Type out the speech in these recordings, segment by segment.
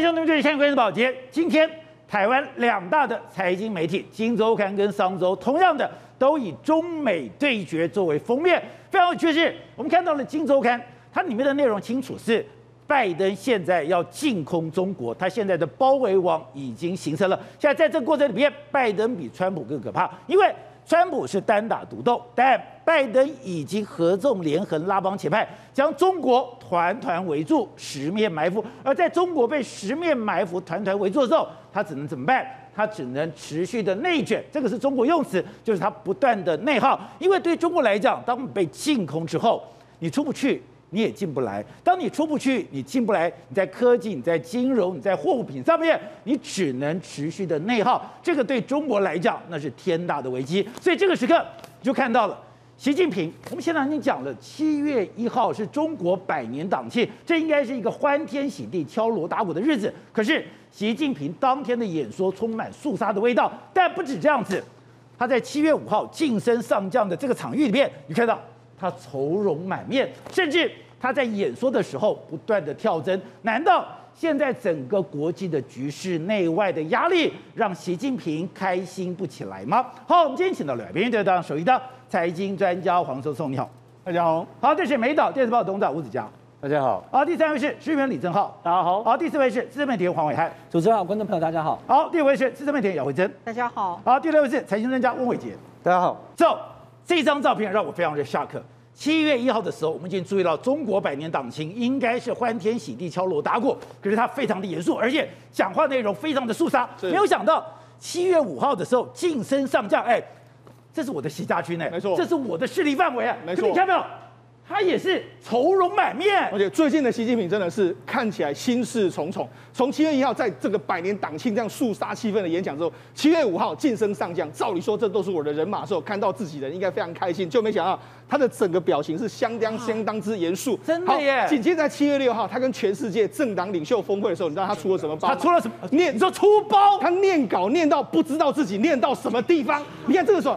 欢迎收看《最新关键报》。今天台湾两大的财经媒体《今周刊》跟《商周》，同样的都以中美对决作为封面。非常有趣的是，我们看到了《今周刊》，它里面的内容清楚是拜登现在要进空中国，他现在的包围网已经形成了。现在在这个过程里面，拜登比川普更可怕，因为。川普是单打独斗，但拜登已经合纵连横、拉帮结派，将中国团团围住、十面埋伏。而在中国被十面埋伏、团团围住之后，他只能怎么办？他只能持续的内卷，这个是中国用词，就是他不断的内耗。因为对中国来讲，当被净空之后，你出不去。你也进不来。当你出不去，你进不来。你在科技，你在金融，你在货物品上面，你只能持续的内耗。这个对中国来讲，那是天大的危机。所以这个时刻，就看到了习近平。我们现在已经讲了，七月一号是中国百年党庆，这应该是一个欢天喜地、敲锣打鼓的日子。可是习近平当天的演说充满肃杀的味道。但不止这样子，他在七月五号晋升上将的这个场域里面，你看到。他愁容满面，甚至他在演说的时候不断的跳针。难道现在整个国际的局势内外的压力让习近平开心不起来吗？好，我们今天请到了来宾，就当首席的财经专家黄寿松，你好，大家好。好，这是美岛电视报董事长吴子嘉，大家好。好，第三位是时评李正浩，大家好。好，第四位是资深媒体黄伟汉，主持人好，观众朋友大家好。好，第五位是资深媒体姚慧珍，大家好。好，第六位是财经专家翁伟杰，大家好。走，这张照片让我非常的 shock。七月一号的时候，我们已经注意到中国百年党庆应该是欢天喜地、敲锣打鼓，可是他非常的严肃，而且讲话内容非常的肃杀。没有想到七月五号的时候晋升上将，哎，这是我的习家军哎，没错，这是我的势力范围啊，没错，你看到没有？他也是愁容满面，而且最近的习近平真的是看起来心事重重。从七月一号在这个百年党庆这样肃杀气氛的演讲之后，七月五号晋升上将，照理说这都是我的人马的时候，看到自己人应该非常开心，就没想到他的整个表情是相当相当之严肃。真的耶！紧接着在七月六号，他跟全世界政党领袖峰会的时候，你知道他出了什么包？他出了什么？念，你说出包？他念稿念到不知道自己念到什么地方。你看这个时候。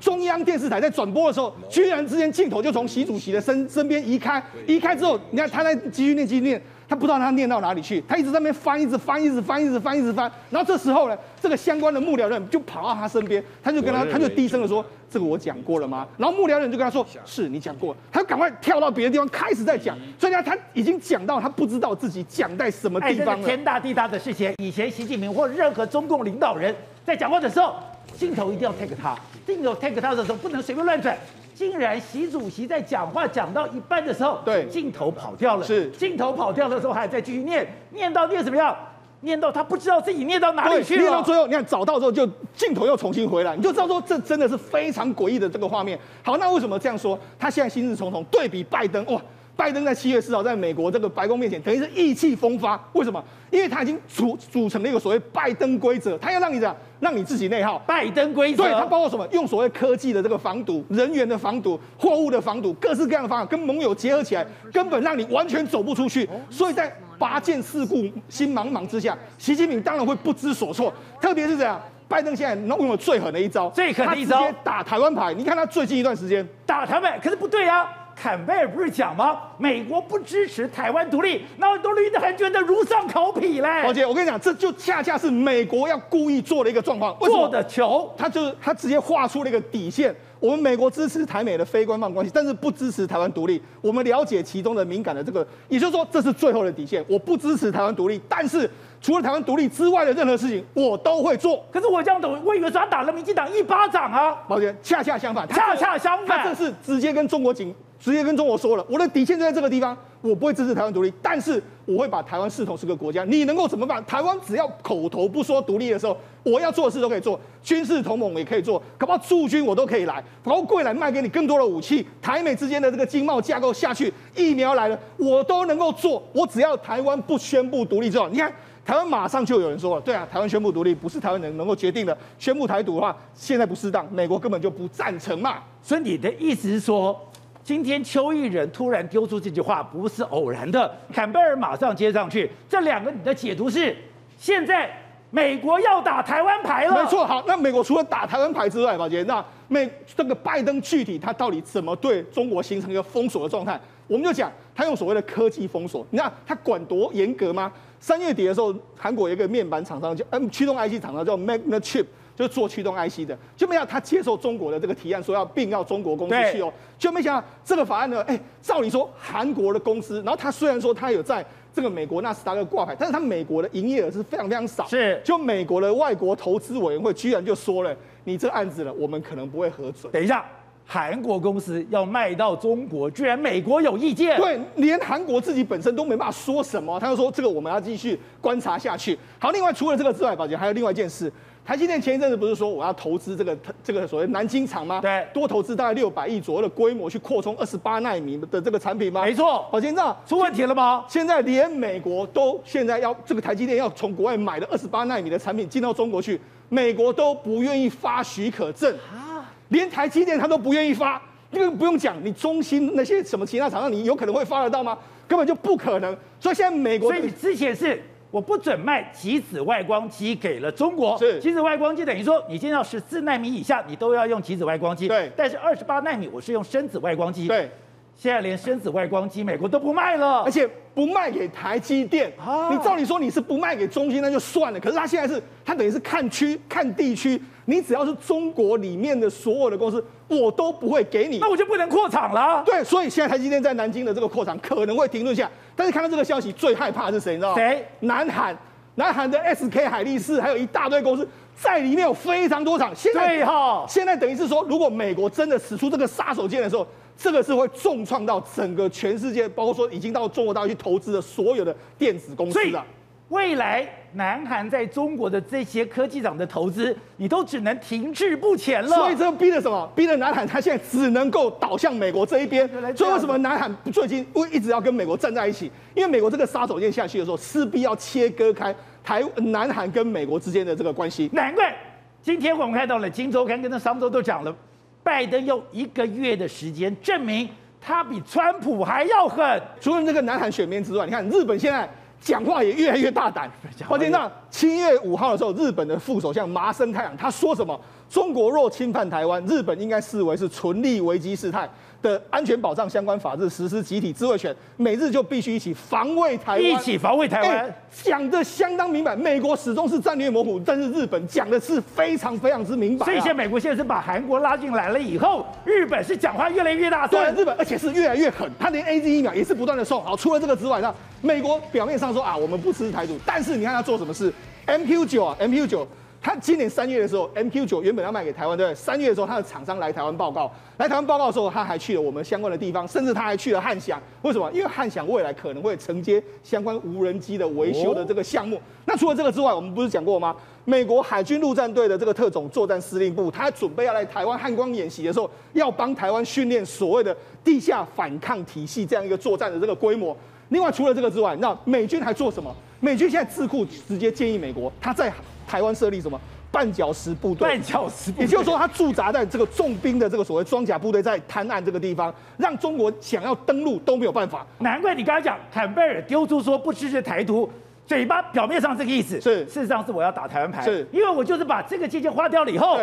中央电视台在转播的时候，居然之间镜头就从习主席的身身边移开，移开之后，你看他在继续念，继续念，他不知道他念到哪里去，他一直在那边翻，一直翻，一直翻，一直翻，一直翻。然后这时候呢，这个相关的幕僚人就跑到他身边，他就跟他，他就低声的说：“这个我讲过了吗？”然后幕僚人就跟他说：“是你讲过。”他就赶快跳到别的地方开始在讲，所以呢，他已经讲到他不知道自己讲在什么地方了。天大地大的事情，以前习近平或任何中共领导人在讲话的时候，镜头一定要 take 他。镜头 take 他的时候不能随便乱转，竟然习主席在讲话讲到一半的时候，对，镜头跑掉了。是，镜头跑掉的时候还在继续念，念到念什么样？念到他不知道自己念到哪里去了。念到最后，你看找到之后就镜头又重新回来，你就知道说这真的是非常诡异的这个画面。好，那为什么这样说？他现在心事重重，对比拜登，哇！拜登在七月四号在美国这个白宫面前，等于是意气风发。为什么？因为他已经组组成了一个所谓拜登规则，他要让你怎样？让你自己内耗。拜登规则，对，它包括什么？用所谓科技的这个防堵、人员的防堵、货物的防堵，各式各样的方法，跟盟友结合起来，根本让你完全走不出去。所以在拔剑四顾心茫茫之下，习近平当然会不知所措。特别是这样，拜登现在用了最狠的一招，最狠的一招，直接打台湾牌。你看他最近一段时间打台湾牌，可是不对啊。坎贝尔不是讲吗？美国不支持台湾独立，然后都绿的还觉得如丧考妣嘞。宝姐，我跟你讲，这就恰恰是美国要故意做的一个状况，做的球，他就是他直接画出了一个底线。我们美国支持台美的非官方关系，但是不支持台湾独立。我们了解其中的敏感的这个，也就是说，这是最后的底线。我不支持台湾独立，但是除了台湾独立之外的任何事情，我都会做。可是我这样懂，我以为说他打了民进党一巴掌啊。宝杰，恰恰相反，恰恰相反，他这是直接跟中国警。直接跟中国说了，我的底线就在这个地方，我不会支持台湾独立，但是我会把台湾视同是个国家。你能够怎么办？台湾只要口头不说独立的时候，我要做的事都可以做，军事同盟也可以做，搞不好驻军我都可以来，包括未来卖给你更多的武器，台美之间的这个经贸架构下去，疫苗来了我都能够做。我只要台湾不宣布独立之后，你看台湾马上就有人说了，对啊，台湾宣布独立不是台湾人能够决定的，宣布台独的话现在不适当，美国根本就不赞成嘛。所以你的意思是说？今天邱毅人突然丢出这句话，不是偶然的。坎贝尔马上接上去，这两个你的解读是：现在美国要打台湾牌了。没错，好，那美国除了打台湾牌之外，宝杰，那美这个拜登具体他到底怎么对中国形成一个封锁的状态？我们就讲他用所谓的科技封锁，你看他管多严格吗？三月底的时候，韩国有一个面板厂商叫嗯驱动 IC 厂商叫 Magnachip。就是做驱动 IC 的，就没想到他接受中国的这个提案，说要并到中国公司去哦，就没想到这个法案呢，哎，照理说韩国的公司，然后他虽然说他有在这个美国纳斯达克挂牌，但是他美国的营业额是非常非常少，是，就美国的外国投资委员会居然就说了，你这案子呢，我们可能不会核准。等一下，韩国公司要卖到中国，居然美国有意见？对，连韩国自己本身都没办法说什么，他就说这个我们要继续观察下去。好，另外除了这个之外，宝姐还有另外一件事。台积电前一阵子不是说我要投资这个这个所谓南京厂吗？对，多投资大概六百亿左右的规模去扩充二十八纳米的这个产品吗？没错。宝杰，你知道出问题了吗？现在连美国都现在要这个台积电要从国外买的二十八纳米的产品进到中国去，美国都不愿意发许可证啊，连台积电他都不愿意发，这个不用讲，你中芯那些什么其他厂商，你有可能会发得到吗？根本就不可能。所以现在美国，所以你之前是。我不准卖极紫外光机给了中国。是极紫外光机等于说，你现在要十四纳米以下，你都要用极紫外光机。对。但是二十八纳米，我是用深紫外光机。对。现在连深紫外光机，美国都不卖了，而且不卖给台积电。啊。你照理说你是不卖给中芯，那就算了。可是他现在是，他等于是看区、看地区。你只要是中国里面的所有的公司，我都不会给你。那我就不能扩厂了。对，所以现在台积电在南京的这个扩厂可能会停顿下。但是看到这个消息，最害怕的是谁？你知道吗？谁？南韩。南韩的 SK 海力士还有一大堆公司在里面有非常多厂，现在对哈，现在等于是说，如果美国真的使出这个杀手锏的时候，这个是会重创到整个全世界，包括说已经到中国大陆去投资的所有的电子公司了。未来南韩在中国的这些科技厂的投资，你都只能停滞不前了。所以这逼了什么？逼了南韩，他现在只能够倒向美国这一边。所以为什么南韩最近会一直要跟美国站在一起？因为美国这个杀手锏下去的时候，势必要切割开台南韩跟美国之间的这个关系。难怪今天我们看到了《金周刊》跟那商周都讲了，拜登用一个月的时间证明他比川普还要狠。除了这个南韩选边之外，你看日本现在。讲话也越来越大胆。我听到七月五号的时候，日本的副首相麻生太郎他说什么？中国若侵犯台湾，日本应该视为是存立危机事态的安全保障相关法制，实施集体自卫权，美日就必须一起防卫台湾，一起防卫台湾，讲的相当明白。美国始终是战略模糊，但是日本讲的是非常非常之明白。所以现在美国现在是把韩国拉进来了以后，日本是讲话越来越大声，对，日本而且是越来越狠，他连 AZ 疫苗也是不断的送。好，除了这个之外，呢美国表面上说啊，我们不支持台独，但是你看他做什么事？MQ 九啊，MQ 九。他今年三月的时候，MQ 九原本要卖给台湾，对不对？三月的时候，他的厂商来台湾报告，来台湾报告的时候，他还去了我们相关的地方，甚至他还去了汉翔。为什么？因为汉翔未来可能会承接相关无人机的维修的这个项目。那除了这个之外，我们不是讲过吗？美国海军陆战队的这个特种作战司令部，他准备要来台湾汉光演习的时候，要帮台湾训练所谓的地下反抗体系这样一个作战的这个规模。另外，除了这个之外，那美军还做什么？美军现在智库直接建议美国，他在。台湾设立什么绊脚石部队？绊脚石部队，也就是说，他驻扎在这个重兵的这个所谓装甲部队在滩岸这个地方，让中国想要登陆都没有办法。难怪你刚才讲坎贝尔丢出说不支持台独，嘴巴表面上这个意思，是事实上是我要打台湾牌，是因为我就是把这个界限划掉了以后。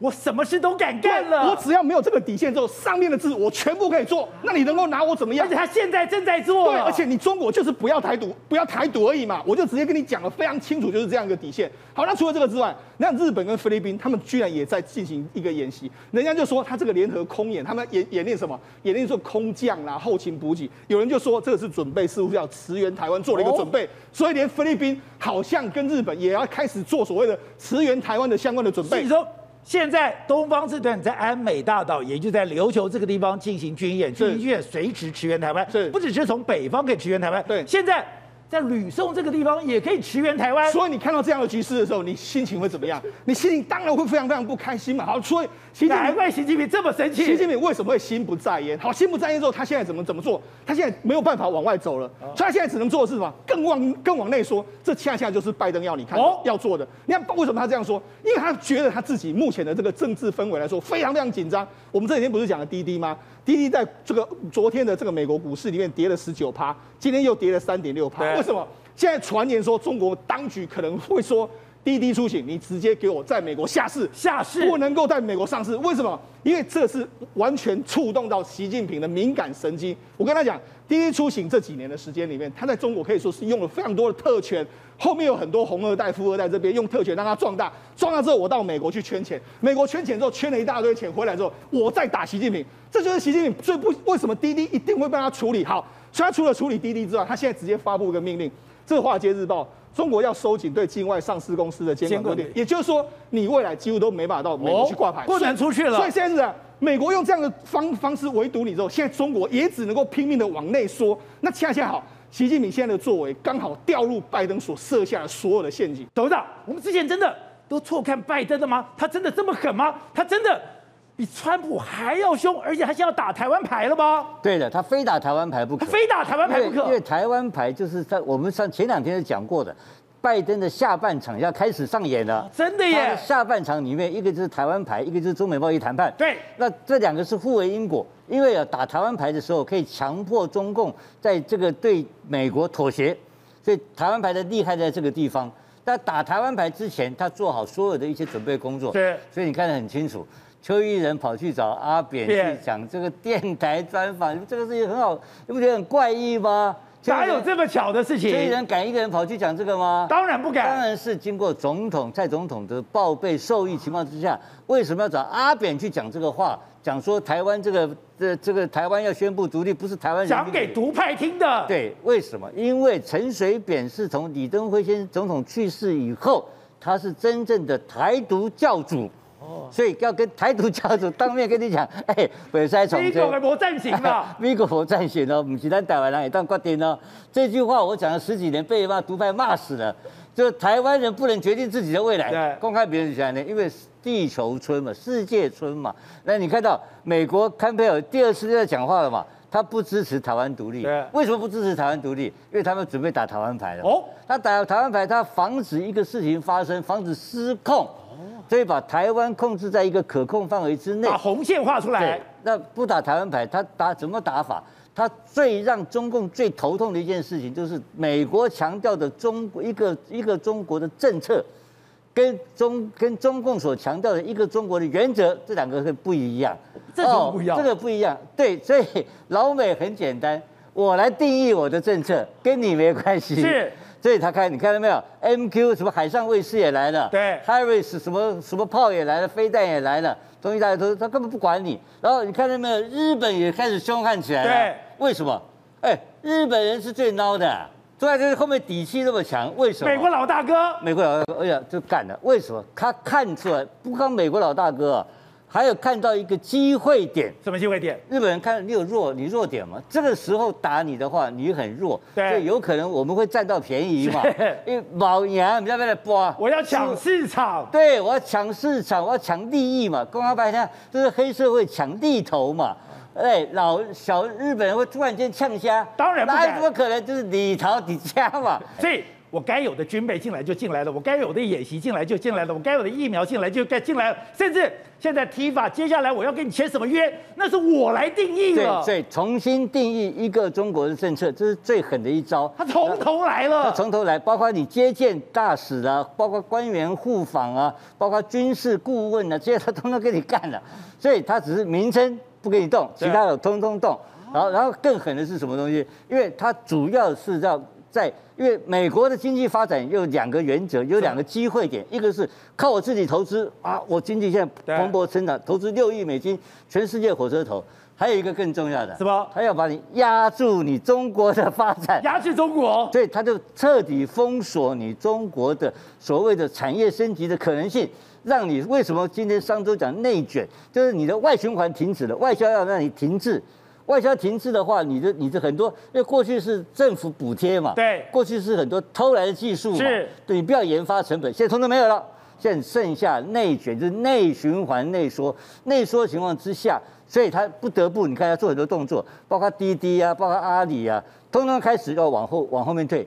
对我什么事都敢干了，我只要没有这个底线之后，上面的字我全部可以做。那你能够拿我怎么样？而且他现在正在做。对，而且你中国就是不要台独，不要台独而已嘛。我就直接跟你讲了非常清楚，就是这样一个底线。好，那除了这个之外，那日本跟菲律宾他们居然也在进行一个演习。人家就说他这个联合空演，他们演演练什么？演练做空降啦、后勤补给。有人就说这个是准备，似乎要驰援台湾做了一个准备。所以连菲律宾好像跟日本也要开始做所谓的驰援台湾的相关的准备。现在东方这段在安美大岛，也就在琉球这个地方进行军演，军演随时驰援台湾，是不只是从北方可以驰援台湾，对，现在。在吕宋这个地方也可以驰援台湾，所以你看到这样的局势的时候，你心情会怎么样？你心情当然会非常非常不开心嘛。好，所以难怪习近平这么生气。习近平为什么会心不在焉？好，心不在焉之后，他现在怎么怎么做？他现在没有办法往外走了，所以他现在只能做的是什么？更往更往内说，这恰恰就是拜登要你看要做的。你看为什么他这样说？因为他觉得他自己目前的这个政治氛围来说非常非常紧张。我们这几天不是讲了滴滴吗？滴滴在这个昨天的这个美国股市里面跌了十九趴，今天又跌了三点六趴。为什么？现在传言说，中国当局可能会说滴滴出行，你直接给我在美国下市，下市不能够在美国上市。为什么？因为这是完全触动到习近平的敏感神经。我跟他讲，滴滴出行这几年的时间里面，他在中国可以说是用了非常多的特权，后面有很多红二代、富二代这边用特权让他壮大，壮大之后我到美国去圈钱，美国圈钱之后圈了一大堆钱回来之后，我再打习近平。这就是习近平最不为什么滴滴一定会被他处理好。所以他除了处理滴滴之外，他现在直接发布一个命令，这个《华尔街日报》。中国要收紧对境外上市公司的监管规定，也就是说，你未来几乎都没办法到美国去挂牌，不能出去了。所以现在美国用这样的方方式围堵你之后，现在中国也只能够拼命的往内缩。那恰恰好，习近平现在的作为刚好掉入拜登所设下的所有的陷阱。董事长，我们之前真的都错看拜登的吗？他真的这么狠吗？他真的？比川普还要凶，而且他现在要打台湾牌了吗？对的，他非打台湾牌不可。非打台湾牌不可，因为，台湾牌就是在我们上前两天就讲过的，拜登的下半场要开始上演了。真的耶！下半场里面，一个就是台湾牌，一个就是中美贸易谈判。对，那这两个是互为因果，因为啊，打台湾牌的时候可以强迫中共在这个对美国妥协，所以台湾牌的厉害在这个地方。但打台湾牌之前，他做好所有的一些准备工作。对，所以你看得很清楚。邱毅人跑去找阿扁去讲这个电台专访，这个事情很好，你不觉得很怪异吗？哪有这么巧的事情？邱毅人敢一个人跑去讲这个吗？当然不敢。当然是经过总统蔡总统的报备授意情况之下，为什么要找阿扁去讲这个话？讲说台湾这个这这个台湾要宣布独立，不是台湾人讲给独派听的。对，为什么？因为陈水扁是从李登辉先总统去世以后，他是真正的台独教主。所以要跟台独教主当面跟你讲，哎，北塞从美国没暂行了，美国没暂行了，不是咱台湾人也当决定了。这句话我讲了十几年，被一帮独派骂死了。就台湾人不能决定自己的未来，对公开别人讲呢，因为地球村嘛，世界村嘛。那你看到美国坎佩尔第二次就在讲话了嘛？他不支持台湾独立，对为什么不支持台湾独立？因为他们准备打台湾牌了。哦，他打台湾牌，他防止一个事情发生，防止失控。所以把台湾控制在一个可控范围之内，把红线画出来。那不打台湾牌，他打怎么打法？他最让中共最头痛的一件事情，就是美国强调的中国一个一个中国的政策，跟中跟中共所强调的一个中国的原则，这两个是不一样。这个不一样，哦，这个不一样。对，所以老美很简单，我来定义我的政策，跟你没关系。是。所以他看，你看到没有？MQ 什么海上卫士也来了，对，Harris 什么什么炮也来了，飞弹也来了，东西大家都他根本不管你。然后你看到没有？日本也开始凶悍起来了。对，为什么？哎，日本人是最孬的，坐在这后面底气那么强，为什么？美国老大哥，美国老大哥，哎呀，就干了。为什么？他看出来，不光美国老大哥啊。还有看到一个机会点，什么机会点？日本人看你有弱，你弱点嘛？这个时候打你的话，你很弱，对，所以有可能我们会占到便宜嘛？因为老娘，你要不要来播？我要抢市场，对，我要抢市场，我要抢利益嘛？公开白天就是黑社会抢地头嘛？哎，老小日本人会突然间呛虾？当然不敢，哪有这么可能？就是你逃你家嘛？所以。我该有的军备进来就进来了，我该有的演习进来就进来了，我该有的疫苗进来就该进来了，甚至现在 TIFA，接下来我要跟你签什么约，那是我来定义了。对，重新定义一个中国的政策，这是最狠的一招。他从头来了，他从头来，包括你接见大使啊，包括官员互访啊，包括军事顾问啊，这些他通通给你干了。所以他只是名称不给你动，其他的通通动。然后，然后更狠的是什么东西？因为他主要是要。在，因为美国的经济发展有两个原则，有两个机会点，一个是靠我自己投资啊，我经济现在蓬勃成长，投资六亿美金，全世界火车头。还有一个更重要的，什么？他要把你压住你中国的发展，压制中国，所以他就彻底封锁你中国的所谓的产业升级的可能性，让你为什么今天上周讲内卷，就是你的外循环停止了，外销要让你停滞。外销停滞的话，你的你的很多，因为过去是政府补贴嘛，对，过去是很多偷来的技术嘛，是，对，你不要研发成本，现在通通没有了，现在剩下内卷，就是内循环内缩，内缩的情况之下，所以他不得不，你看他做很多动作，包括滴滴啊，包括阿里啊，通通开始要往后往后面退，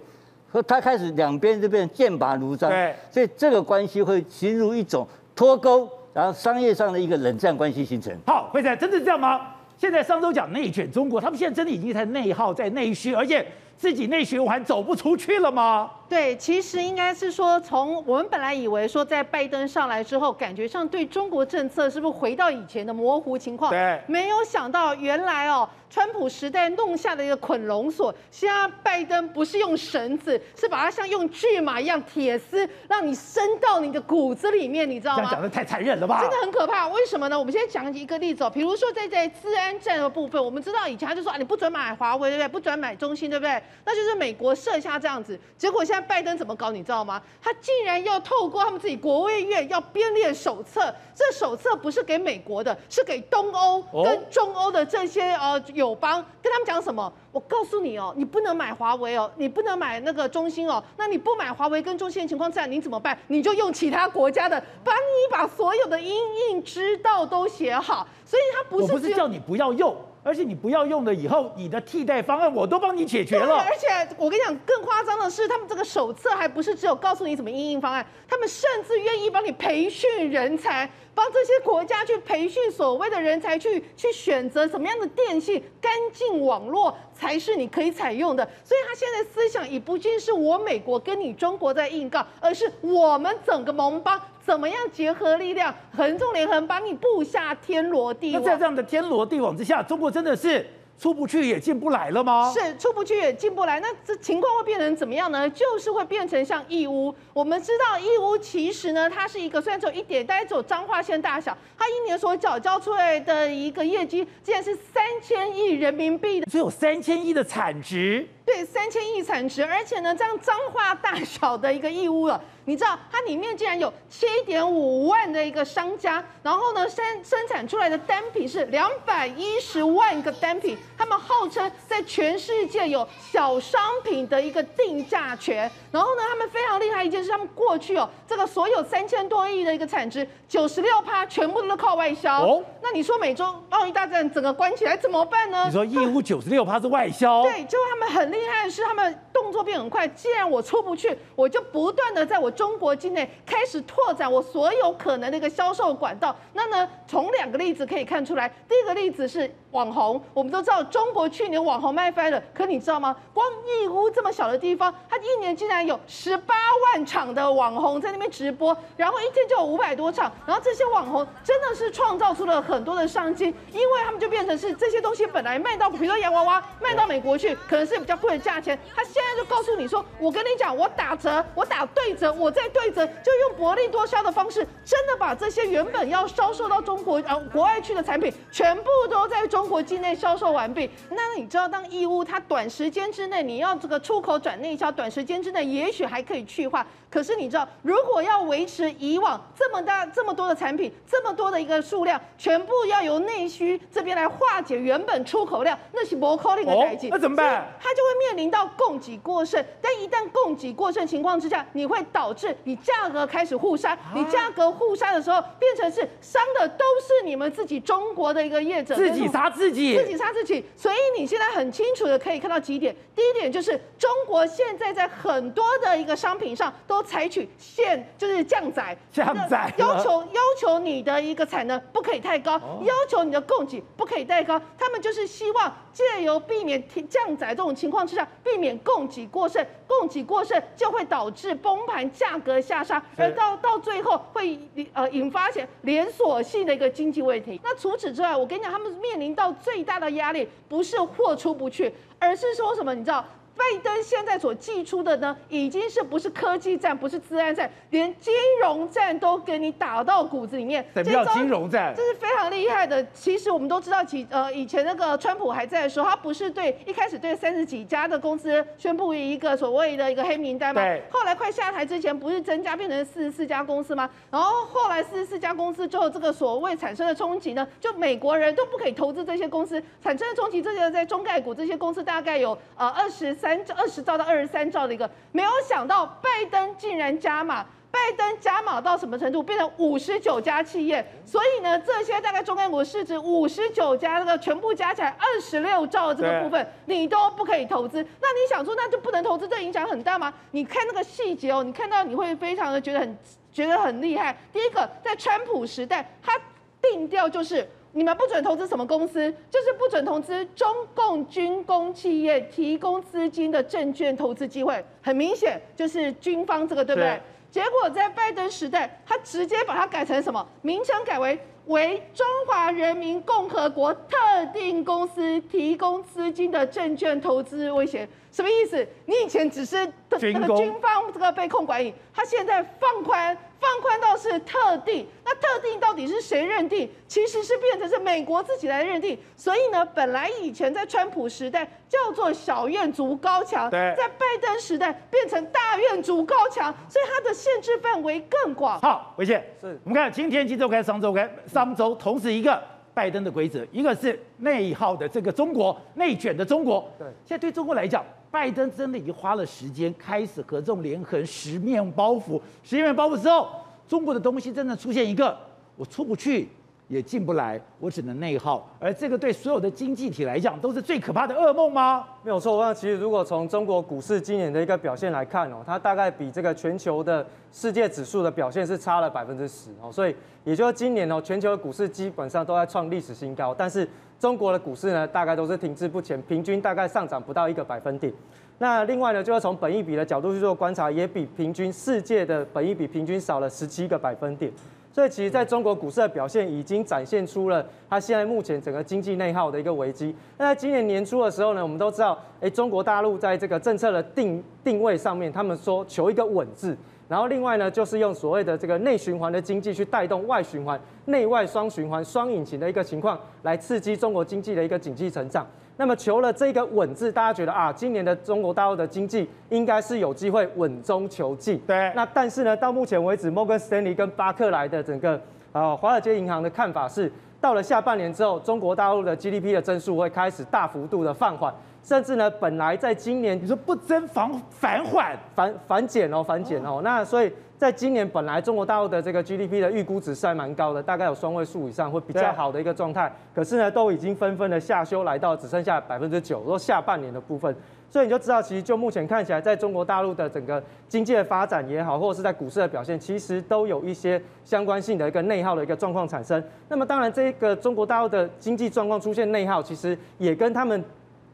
和他开始两边就变成剑拔弩张，对，所以这个关系会形入一种脱钩，然后商业上的一个冷战关系形成。好，会长，真的是这样吗？现在上周讲内卷中国，他们现在真的已经在内耗、在内需，而且自己内循环走不出去了吗？对，其实应该是说，从我们本来以为说，在拜登上来之后，感觉上对中国政策是不是回到以前的模糊情况？对，没有想到原来哦，川普时代弄下的一个捆龙锁，现在拜登不是用绳子，是把它像用巨马一样铁丝，让你伸到你的骨子里面，你知道吗？这样讲的太残忍了吧？真的很可怕。为什么呢？我们先讲一个例子哦，比如说在在治安战的部分，我们知道以前他就说啊，你不准买华为，对不对？不准买中兴，对不对？那就是美国设下这样子，结果现在拜登怎么搞？你知道吗？他竟然要透过他们自己国务院要编列手册，这手册不是给美国的，是给东欧跟中欧的这些呃友邦，跟他们讲什么？我告诉你哦，你不能买华为哦，你不能买那个中兴哦。那你不买华为跟中兴的情况下，你怎么办？你就用其他国家的，把你把所有的因应之道都写好。所以他不是我不是叫你不要用。而且你不要用了以后，你的替代方案我都帮你解决了。而且我跟你讲，更夸张的是，他们这个手册还不是只有告诉你怎么因应方案，他们甚至愿意帮你培训人才，帮这些国家去培训所谓的人才，去去选择什么样的电信干净网络才是你可以采用的。所以他现在思想已不仅是我美国跟你中国在硬杠，而是我们整个盟邦。怎么样结合力量，横纵连横，把你布下天罗地网？那在这样的天罗地网之下，中国真的是出不去也进不来了吗？是出不去也进不来，那这情况会变成怎么样呢？就是会变成像义乌。我们知道义乌其实呢，它是一个虽然只有一点，但是只有彰化县大小，它一年所缴交出来的一个业绩，竟然是三千亿人民币的，只有三千亿的产值。对，三千亿产值，而且呢，这样脏话大小的一个义乌了。你知道它里面竟然有七点五万的一个商家，然后呢生生产出来的单品是两百一十万个单品，他们号称在全世界有小商品的一个定价权。然后呢，他们非常厉害一件事，他们过去哦这个所有三千多亿的一个产值，九十六趴全部都是靠外销。哦，那你说美洲贸易大战整个关起来怎么办呢？你说义乌 九十六趴是外销？对，就他们很厉害的是，他们动作变很快。既然我出不去，我就不断的在我。中国境内开始拓展我所有可能的一个销售管道。那呢，从两个例子可以看出来，第一个例子是网红。我们都知道中国去年网红卖翻了，可你知道吗？光义乌这么小的地方，它一年竟然有十八万场的网红在那边直播，然后一天就有五百多场。然后这些网红真的是创造出了很多的商机，因为他们就变成是这些东西本来卖到，比如说洋娃娃卖到美国去，可能是比较贵的价钱，他现在就告诉你说，我跟你讲，我打折，我打对折，我在对折，就用薄利多销的方式，真的把这些原本要销售到中国呃国外去的产品，全部都在中国境内销售完毕。那你知道，当义乌它短时间之内你要这个出口转内销，短时间之内也许还可以去化。可是你知道，如果要维持以往这么大、这么多的产品、这么多的一个数量，全部要由内需这边来化解原本出口量，那是不可能的代志。那怎么办？它就会面临到供给过剩。但一旦供给过剩情况之下，你会导致你价格开始互杀。你价格互杀的时候，变成是伤的都是你们自己中国的一个业者，自己杀自己，自己杀自己。所以你现在很清楚的可以看到几点。第一点就是中国现在在很多的一个商品上都。采取限就是降载，降载要求要求你的一个产能不可以太高，哦、要求你的供给不可以太高。他们就是希望借由避免降载这种情况之下，避免供给过剩，供给过剩就会导致崩盘、价格下杀，而到到最后会呃引发起连锁性的一个经济问题。那除此之外，我跟你讲，他们面临到最大的压力不是货出不去，而是说什么？你知道？拜登现在所祭出的呢，已经是不是科技战，不是治安战，连金融战都给你打到骨子里面。什么叫金融战？这是非常厉害的。其实我们都知道，其呃以前那个川普还在的时候，他不是对一开始对三十几家的公司宣布一个所谓的一个黑名单吗？对。后来快下台之前，不是增加变成四十四家公司吗？然后后来四十四家公司之后，这个所谓产生的冲击呢，就美国人都不可以投资这些公司，产生的冲击，这些在中概股这些公司大概有呃二十。三二十兆到二十三兆的一个，没有想到拜登竟然加码，拜登加码到什么程度？变成五十九家企业，所以呢，这些大概中概股市值五十九家，这个全部加起来二十六兆的这个部分，你都不可以投资。那你想说，那就不能投资，这影响很大吗？你看那个细节哦，你看到你会非常的觉得很觉得很厉害。第一个，在川普时代，他定调就是。你们不准投资什么公司？就是不准投资中共军工企业提供资金的证券投资机会。很明显就是军方这个，对不对？结果在拜登时代，他直接把它改成什么？名称改为为中华人民共和国特定公司提供资金的证券投资威胁。什么意思？你以前只是那个军方这个被控管理，他现在放宽，放宽到是特定。那特定到底是谁认定？其实是变成是美国自己来认定。所以呢，本来以前在川普时代叫做小院筑高墙，在拜登时代变成大院筑高墙，所以它的限制范围更广。好，维宪，是我们看今天《今周刊》、《商周刊》、《商周》同时一个。拜登的规则，一个是内耗的这个中国内卷的中国。对，现在对中国来讲，拜登真的已经花了时间开始合纵连横，十面包袱。十面包袱之后，中国的东西真的出现一个，我出不去。也进不来，我只能内耗，而这个对所有的经济体来讲都是最可怕的噩梦吗？没有错，那其实如果从中国股市今年的一个表现来看哦，它大概比这个全球的世界指数的表现是差了百分之十哦，所以也就是今年哦，全球的股市基本上都在创历史新高，但是中国的股市呢，大概都是停滞不前，平均大概上涨不到一个百分点。那另外呢，就是从本益比的角度去做观察，也比平均世界的本益比平均少了十七个百分点。所以，其实在中国股市的表现已经展现出了它现在目前整个经济内耗的一个危机。那在今年年初的时候呢，我们都知道，哎，中国大陆在这个政策的定定位上面，他们说求一个稳字，然后另外呢，就是用所谓的这个内循环的经济去带动外循环，内外双循环、双引擎的一个情况，来刺激中国经济的一个经济成长。那么求了这个稳字，大家觉得啊，今年的中国大陆的经济应该是有机会稳中求进。对。那但是呢，到目前为止，摩根斯丹利跟巴克莱的整个啊华尔街银行的看法是，到了下半年之后，中国大陆的 GDP 的增速会开始大幅度的放缓，甚至呢，本来在今年你说不增反反缓反反减哦，反减哦，那所以。在今年本来中国大陆的这个 GDP 的预估值是还蛮高的，大概有双位数以上，会比较好的一个状态。可是呢，都已经纷纷的下修，来到只剩下百分之九，说下半年的部分。所以你就知道，其实就目前看起来，在中国大陆的整个经济的发展也好，或者是在股市的表现，其实都有一些相关性的一个内耗的一个状况产生。那么当然，这个中国大陆的经济状况出现内耗，其实也跟他们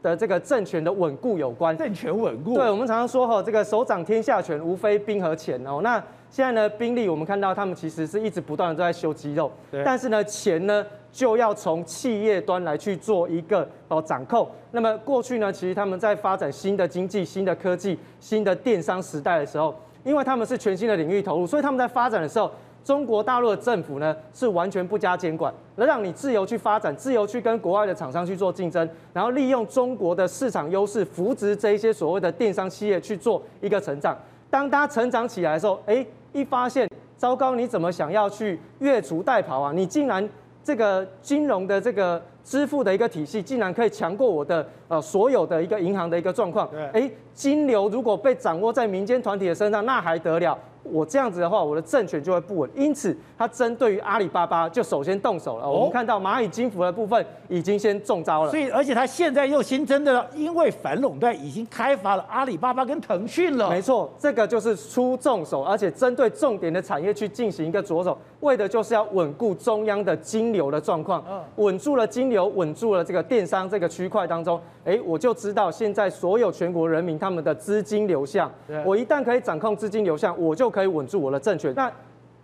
的这个政权的稳固有关。政权稳固，对，我们常常说哈，这个手掌天下权，无非兵和钱哦。那现在呢，兵力我们看到他们其实是一直不断的都在修肌肉，但是呢，钱呢就要从企业端来去做一个哦掌控。那么过去呢，其实他们在发展新的经济、新的科技、新的电商时代的时候，因为他们是全新的领域投入，所以他们在发展的时候，中国大陆的政府呢是完全不加监管，能让你自由去发展，自由去跟国外的厂商去做竞争，然后利用中国的市场优势扶植这一些所谓的电商企业去做一个成长。当它成长起来的时候，哎。一发现糟糕，你怎么想要去越俎代庖啊？你竟然这个金融的这个支付的一个体系，竟然可以强过我的呃所有的一个银行的一个状况。哎，金流如果被掌握在民间团体的身上，那还得了？我这样子的话，我的政权就会不稳。因此，他针对于阿里巴巴就首先动手了。我们看到蚂蚁金服的部分已经先中招了。所以，而且他现在又新增的，因为反垄断已经开发了阿里巴巴跟腾讯了。没错，这个就是出重手，而且针对重点的产业去进行一个着手，为的就是要稳固中央的金流的状况。稳住了金流，稳住了这个电商这个区块当中，哎，我就知道现在所有全国人民他们的资金流向，我一旦可以掌控资金流向，我就可以。稳住我的政权。那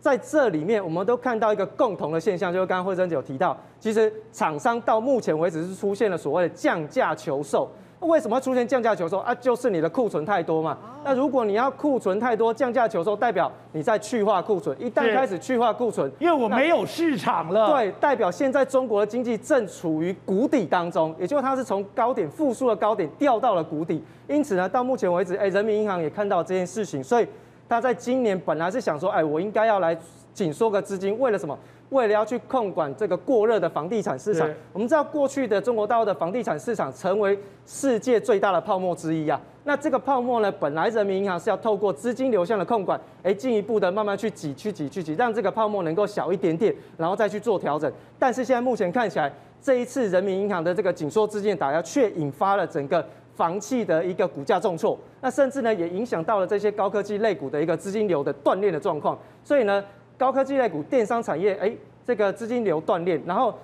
在这里面，我们都看到一个共同的现象，就是刚刚惠珍姐有提到，其实厂商到目前为止是出现了所谓的降价求售。那为什么会出现降价求售啊？就是你的库存太多嘛。那如果你要库存太多，降价求售，代表你在去化库存。一旦开始去化库存，因为我没有市场了。对，代表现在中国的经济正处于谷底当中，也就是它是从高点复苏的高点掉到了谷底。因此呢，到目前为止，哎，人民银行也看到这件事情，所以。他在今年本来是想说，哎，我应该要来紧缩个资金，为了什么？为了要去控管这个过热的房地产市场。我们知道过去的中国大陆的房地产市场成为世界最大的泡沫之一啊。那这个泡沫呢，本来人民银行是要透过资金流向的控管，哎，进一步的慢慢去挤、去挤、去挤，让这个泡沫能够小一点点，然后再去做调整。但是现在目前看起来，这一次人民银行的这个紧缩资金的打压，却引发了整个。房企的一个股价重挫，那甚至呢也影响到了这些高科技类股的一个资金流的断裂的状况。所以呢，高科技类股、电商产业，哎，这个资金流断裂，然后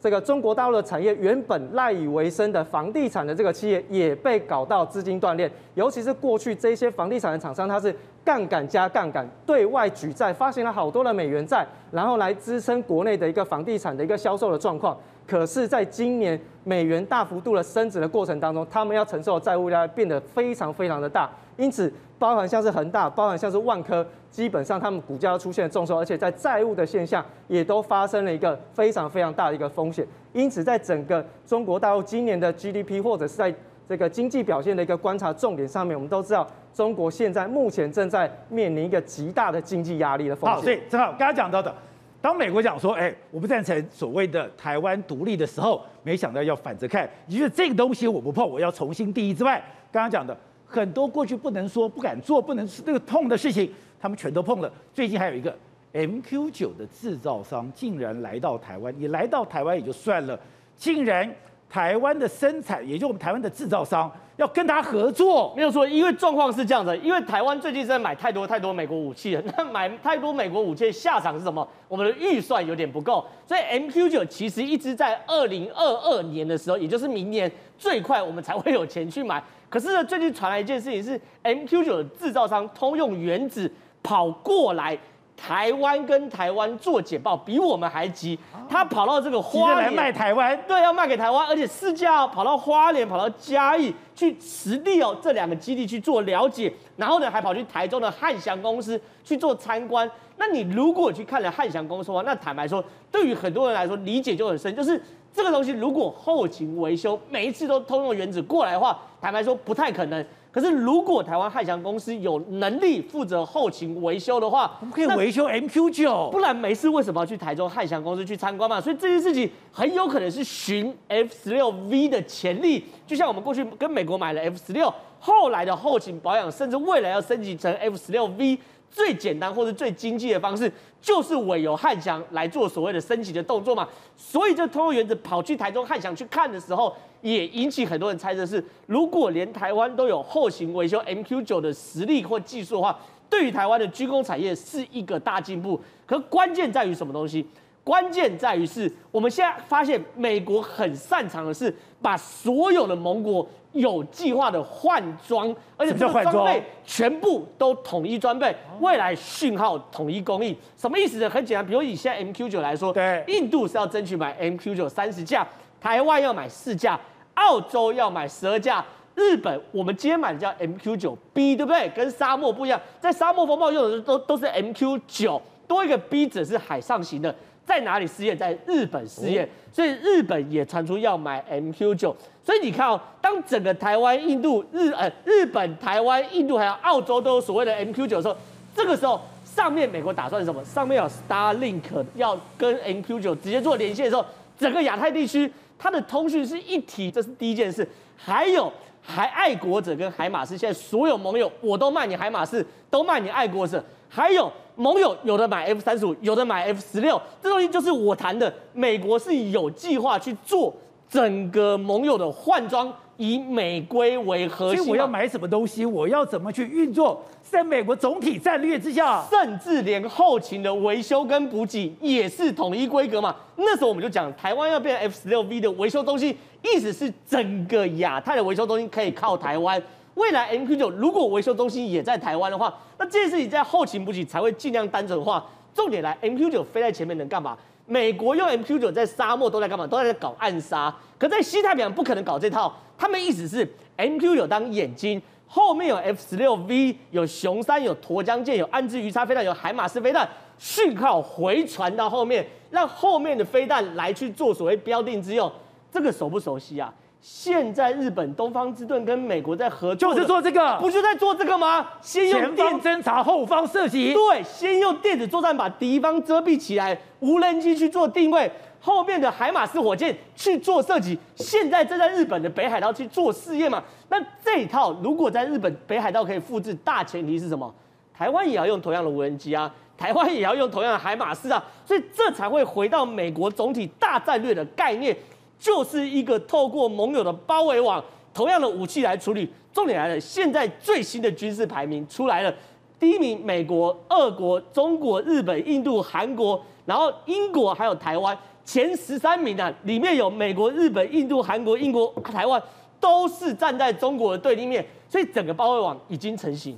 这个中国大陆的产业原本赖以为生的房地产的这个企业也被搞到资金断裂，尤其是过去这些房地产的厂商，它是杠杆加杠杆，对外举债，发行了好多的美元债，然后来支撑国内的一个房地产的一个销售的状况。可是，在今年美元大幅度的升值的过程当中，他们要承受的债务量变得非常非常的大，因此，包含像是恒大，包含像是万科，基本上他们股价都出现重挫，而且在债务的现象也都发生了一个非常非常大的一个风险。因此，在整个中国大陆今年的 GDP 或者是在这个经济表现的一个观察重点上面，我们都知道，中国现在目前正在面临一个极大的经济压力的风险。好，所以正好刚刚讲到的，当美国讲说，哎，我不赞成所谓的台湾独立的时候，没想到要反着看，也就是这个东西我不碰，我要重新定义之外，刚刚讲的。很多过去不能说、不敢做、不能那个碰的事情，他们全都碰了。最近还有一个 MQ9 的制造商竟然来到台湾，你来到台湾也就算了，竟然台湾的生产，也就我们台湾的制造商要跟他合作，没有错。因为状况是这样的，因为台湾最近在买太多太多美国武器了，那买太多美国武器的下场是什么？我们的预算有点不够，所以 MQ9 其实一直在二零二二年的时候，也就是明年最快我们才会有钱去买。可是呢，最近传来一件事情是，MQ 九的制造商通用原子跑过来台湾跟台湾做简报，比我们还急。他跑到这个花莲来卖台湾，对，要卖给台湾，而且试驾跑到花莲，跑到嘉义去实地哦这两个基地去做了解，然后呢还跑去台中的汉翔公司去做参观。那你如果去看了汉翔公司的话，那坦白说，对于很多人来说理解就很深，就是。这个东西如果后勤维修每一次都通用原子过来的话，坦白说不太可能。可是如果台湾汉翔公司有能力负责后勤维修的话，我们可以维修 MQ 九，不然没事为什么要去台中汉翔公司去参观嘛？所以这件事情很有可能是寻 F 十六 V 的潜力，就像我们过去跟美国买了 F 十六，后来的后勤保养，甚至未来要升级成 F 十六 V。最简单或者最经济的方式，就是委由汉翔来做所谓的升级的动作嘛。所以这通用原子跑去台中汉翔去看的时候，也引起很多人猜测是，如果连台湾都有后勤维修 MQ9 的实力或技术的话，对于台湾的军工产业是一个大进步。可关键在于什么东西？关键在于是我们现在发现，美国很擅长的是把所有的盟国。有计划的换装，而且这个装备全部都统一装备，未来讯号统一供应，什么意思呢？很简单，比如以现在 MQ 九来说，对，印度是要争取买 MQ 九三十架，台湾要买四架，澳洲要买十二架，日本我们今天买的叫 MQ 九 B，对不对？跟沙漠不一样，在沙漠风暴用的都都是 MQ 九，多一个 B 只是海上型的，在哪里试验？在日本试验，所以日本也传出要买 MQ 九。所以你看哦，当整个台湾、印度、日呃日本、台湾、印度还有澳洲都有所谓的 MQ 九的时候，这个时候上面美国打算什么？上面有 Starlink 要跟 MQ 九直接做连线的时候，整个亚太地区它的通讯是一体，这是第一件事。还有还爱国者跟海马斯，现在所有盟友我都卖你海马斯，都卖你爱国者。还有盟友有的买 F 三十五，有的买 F 十六，这东西就是我谈的，美国是有计划去做。整个盟友的换装以美规为核心，所以我要买什么东西，我要怎么去运作，在美国总体战略之下，甚至连后勤的维修跟补给也是统一规格嘛。那时候我们就讲，台湾要变成 F 十六 V 的维修中心，意思是整个亚太的维修中心可以靠台湾。未来 MQ 九如果维修中心也在台湾的话，那这件事情在后勤补给才会尽量单纯化。重点来，MQ 九飞在前面能干嘛？美国用 MQ 九在沙漠都在干嘛？都在搞暗杀。可在西太平洋不可能搞这套。他们意思是 MQ 九当眼睛，后面有 F 十六 V，有熊三，有沱江舰，有安之鱼叉飞弹，有海马斯飞弹，讯号回传到后面，让后面的飞弹来去做所谓标定之用。这个熟不熟悉啊？现在日本东方之盾跟美国在合作，就是做这个，不就在做这个吗？先用前方侦察，后方射击。对，先用电子作战把敌方遮蔽起来，无人机去做定位，后面的海马斯火箭去做射击。现在正在日本的北海道去做试验嘛？那这一套如果在日本北海道可以复制，大前提是什么？台湾也要用同样的无人机啊，台湾也要用同样的海马斯啊，所以这才会回到美国总体大战略的概念。就是一个透过盟友的包围网，同样的武器来处理。重点来了，现在最新的军事排名出来了，第一名美国，二国中国、日本、印度、韩国，然后英国还有台湾前十三名啊，里面有美国、日本、印度、韩国、英国、台湾，都是站在中国的对立面，所以整个包围网已经成型。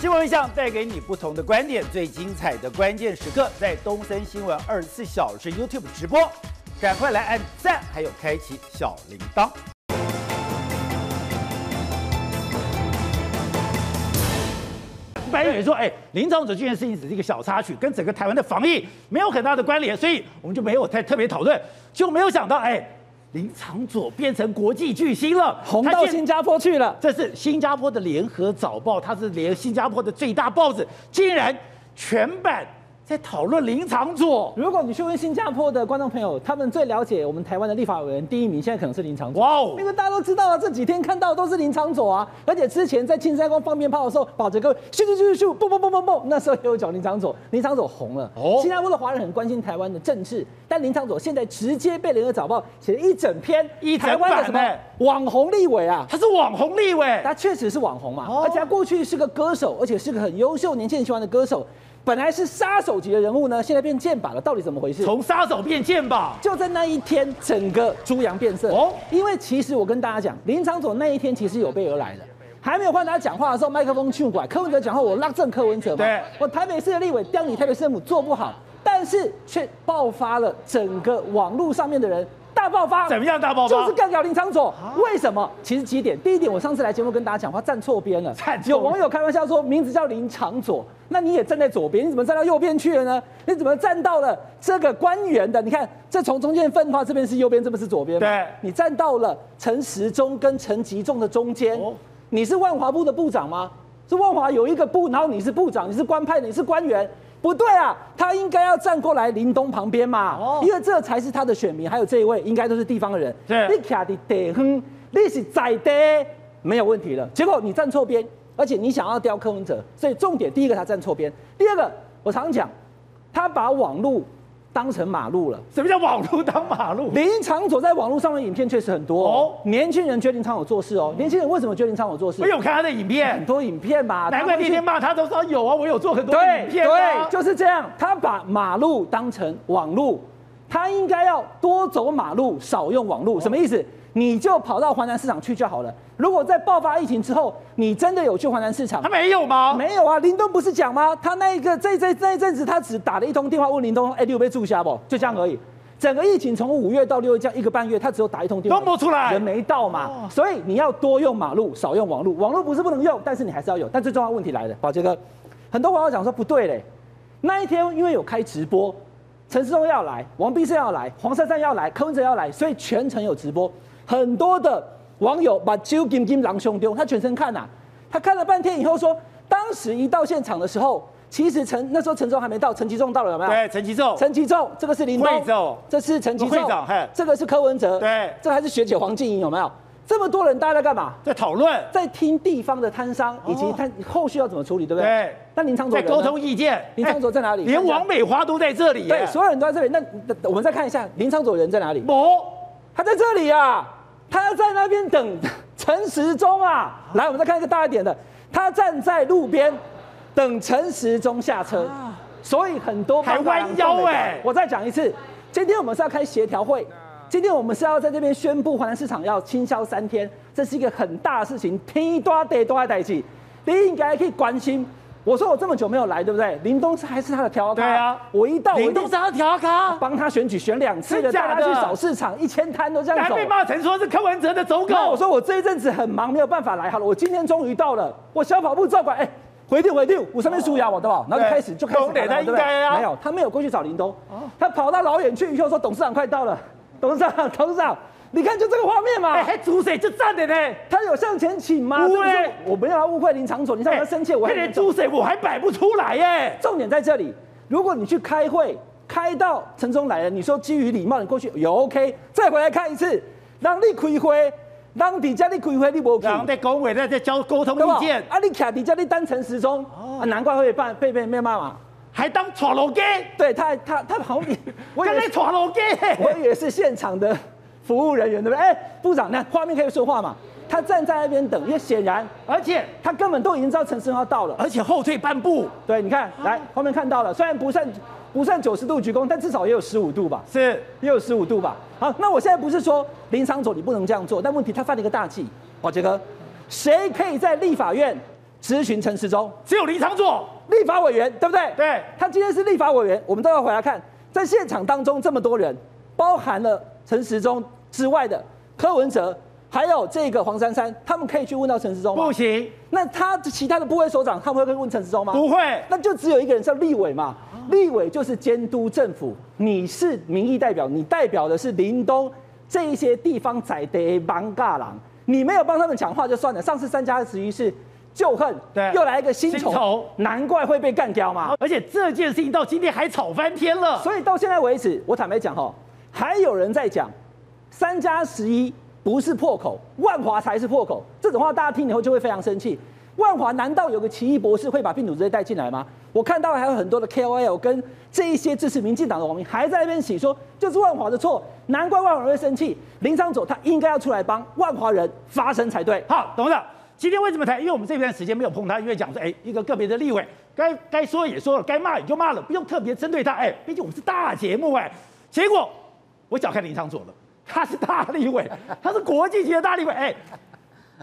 新闻一向带给你不同的观点，最精彩的关键时刻在东森新闻二十四小时 YouTube 直播，赶快来按赞，还有开启小铃铛。白宇说：“哎，林昶佐这件事情只是一个小插曲，跟整个台湾的防疫没有很大的关联，所以我们就没有太特别讨论，就没有想到，哎。”林长佐变成国际巨星了，红到新加坡去了。这是新加坡的联合早报，它是连新加坡的最大报纸，竟然全版。在讨论林长佐，如果你去问新加坡的观众朋友，他们最了解我们台湾的立法委员第一名，现在可能是林长佐。哇哦！因为大家都知道啊，这几天看到都是林长佐啊，而且之前在青山宫放鞭炮的时候，保着个咻咻咻咻，咻，嘣嘣嘣嘣嘣，那时候也有讲林长佐，林长佐红了。哦。新加坡的华人很关心台湾的政治，但林长佐现在直接被联合早报写了一整篇，一台湾的什么网红立委啊？他是网红立委，他确实是网红嘛，而且他过去是个歌手，而且是个很优秀、年轻人喜欢的歌手。本来是杀手级的人物呢，现在变剑靶了，到底怎么回事？从杀手变剑靶，就在那一天，整个猪羊变色哦。因为其实我跟大家讲，林昶佐那一天其实有备而来的，还没有换他讲话的时候，麦克风去拐，柯文哲讲话，我拉正柯文哲嘛。对，我台北市的立委刁你台北市政府做不好，但是却爆发了整个网络上面的人。大爆发？怎么样大爆发？就是干掉林昶佐。为什么？其实几点。第一点，我上次来节目跟大家讲话站错边了。有网友开玩笑说，名字叫林昶佐，那你也站在左边，你怎么站到右边去了呢？你怎么站到了这个官员的？你看，这从中间分的话，这边是右边，这边是左边。对，你站到了陈时中跟陈吉仲的中间。你是万华部的部长吗？是万华有一个部，然后你是部长，你是官派的，你是官员。不对啊，他应该要站过来林东旁边嘛，哦、因为这才是他的选民，还有这一位应该都是地方的人。对，你卡的得哼，你是在的，没有问题了。结果你站错边，而且你想要刁柯文哲，所以重点第一个他站错边，第二个我常讲，他把网路。当成马路了？什么叫网路当马路？林场走在网络上的影片确实很多哦。年轻人觉得林昶佐做事哦。年轻人为什么觉得林昶佐做事？我有看他的影片，很多影片嘛。难怪那天骂他都说有啊，我有做很多影片。对，就是这样。他把马路当成网路，他应该要多走马路，少用网路。什么意思？你就跑到华南市场去就好了。如果在爆发疫情之后，你真的有去华南市场？他没有吗？没有啊。林东不是讲吗？他那一个这这那一阵子，他只打了一通电话问林东，哎，你有被注下不？就这样而已。整个疫情从五月到六月这样一个半月，他只有打一通电话，都不出来，人没到嘛。哦、所以你要多用马路，少用网路。网路不是不能用，但是你还是要有。但最重要问题来了，宝杰哥，很多网友讲说不对嘞。那一天因为有开直播，陈世忠要来，王必胜要来，黄珊珊要来，柯文哲要来，所以全程有直播。很多的网友把揪金金狼兄丢，他全程看呐、啊，他看了半天以后说，当时一到现场的时候，其实陈那时候陈忠还没到，陈吉仲到了有没有？对，陈吉仲，陈吉仲，这个是林东，会这是陈吉仲，会长，这个是柯文哲，对，这还是学姐黄静莹有没有？这么多人，大家在干嘛？在讨论，在听地方的摊商以及他后续要怎么处理，对不对？对。那林昌佐在沟通意见，林昌佐在哪里？连王美花都在这里，对，所有人都在这里。那我们再看一下林昌佐人在哪里？某，他在这里呀。他在那边等陈时中啊！来，我们再看一个大一点的，他站在路边等陈时中下车，所以很多还弯腰哎！我再讲一次，今天我们是要开协调会，今天我们是要在这边宣布环南市场要清销三天，这是一个很大的事情，天大地大的代志，你应该可以关心。我说我这么久没有来，对不对？林东是还是他的调咖？对啊，我一到，林东是他的调咖，帮他选举选两次的，带他去扫市场，一千摊都这样走。还被骂成说是柯文哲的走狗。我说我这一阵子很忙，没有办法来。好了，我今天终于到了。我小跑步照管，哎，回电回电，我上面输牙，我对吧？然后就开始就开始，他应该啊，没有，他没有过去找林东，他跑到老远去以后说董事长快到了，董事长，董事长。你看，就这个画面嘛，还主水就站的呢？他有向前倾吗？误会，我没有要误会林长佐，你让他生气，我还连主谁我还摆不出来耶。重点在这里，如果你去开会，开到陈忠来了，你说基于礼貌，你过去有 OK，再回来看一次，让你开会，让底下你开会，你不 OK。在工委在在交沟通意见，啊，你卡底下你当陈时中，啊，难怪会被被被被骂嘛，还当闯楼街，对他他他旁边，我以为闯楼机，我以为是现场的。服务人员对不对？哎，部长，那画面可以说话嘛？他站在那边等，因为显然，而且他根本都已经知道陈时中要到了，而且后退半步。对，你看，来后面看到了，虽然不算不算九十度鞠躬，但至少也有十五度吧？是，也有十五度吧？好，那我现在不是说林昶佐你不能这样做，但问题他犯了一个大忌，宝杰哥，谁可以在立法院咨询陈时中？只有林昶佐，立法委员，对不对？对，他今天是立法委员，我们都要回来看，在现场当中这么多人，包含了陈时中之外的柯文哲。还有这个黄珊珊，他们可以去问到陈时中吗？不行。那他其他的部会首长，他们会问陈时中吗？不会。那就只有一个人叫立委嘛。立委就是监督政府，你是民意代表，你代表的是林东这一些地方在地艋舺人，你没有帮他们讲话就算了。上次三加十一是旧恨，对，又来一个新仇，新仇难怪会被干掉嘛。而且这件事情到今天还吵翻天了。所以到现在为止，我坦白讲哈，还有人在讲三加十一。不是破口，万华才是破口。这种话大家听以后就会非常生气。万华难道有个奇异博士会把病毒直接带进来吗？我看到还有很多的 KOL 跟这一些支持民进党的网民还在那边洗说，就是万华的错，难怪万华人会生气。林昌佐他应该要出来帮万华人发声才对。好，董事长，今天为什么谈？因为我们这段时间没有碰他，因为讲说，哎，一个个别的立委该该说也说了，该骂也就骂了，不用特别针对他。哎，毕竟我们是大节目，哎，结果我小看林昌佐了。他是大立委，他是国际级的大立委。哎，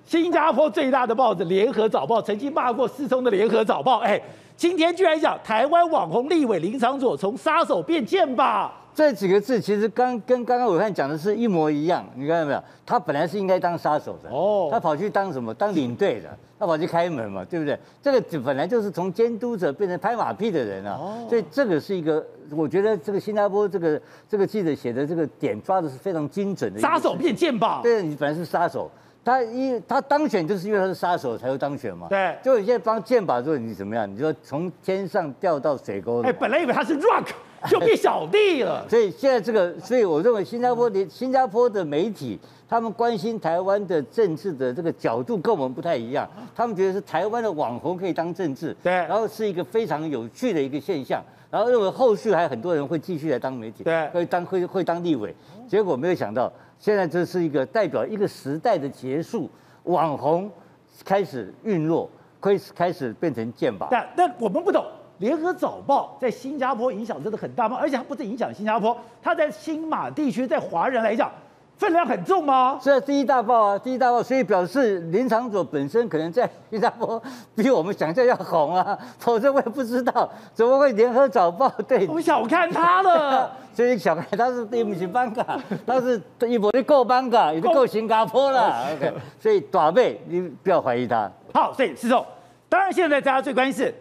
新加坡最大的报纸《联合早报》曾经骂过世聪的《联合早报》。哎，今天居然讲台湾网红立委林长佐从杀手变剑吧？这几个字其实刚跟刚刚暐瀚讲的是一模一样。你看到没有？他本来是应该当杀手的，哦，他跑去当什么？当领队的。他跑去开门嘛，对不对？这个本来就是从监督者变成拍马屁的人啊，哦、所以这个是一个，我觉得这个新加坡这个这个记者写的这个点抓的是非常精准的。杀手变剑吧？对，你本来是杀手，他一他当选就是因为他是杀手才会当选嘛。对，就你现在帮剑拔之后你怎么样？你说从天上掉到水沟里？哎，本来以为他是 rock，就变小弟了。所以现在这个，所以我认为新加坡的新加坡的媒体。他们关心台湾的政治的这个角度跟我们不太一样，他们觉得是台湾的网红可以当政治，对，然后是一个非常有趣的一个现象，然后认为后续还有很多人会继续来当媒体，对，会当会会当立委，结果没有想到，现在这是一个代表一个时代的结束，网红开始陨落，开始开始变成剑拔。但但我们不懂，联合早报在新加坡影响真的很大吗？而且它不是影响新加坡，它在新马地区，在华人来讲。分量很重吗？是啊，第一大报啊，第一大报，所以表示林场佐本身可能在新加坡比我们想象要红啊，否则我也不知道怎么会联合早报对。我小看他了，所以小看他是对不起艋舺，他是一波就够艋舺，也就够新加坡了。OK，所以短妹你不要怀疑他。好，所以世聪，当然现在大家最关心是。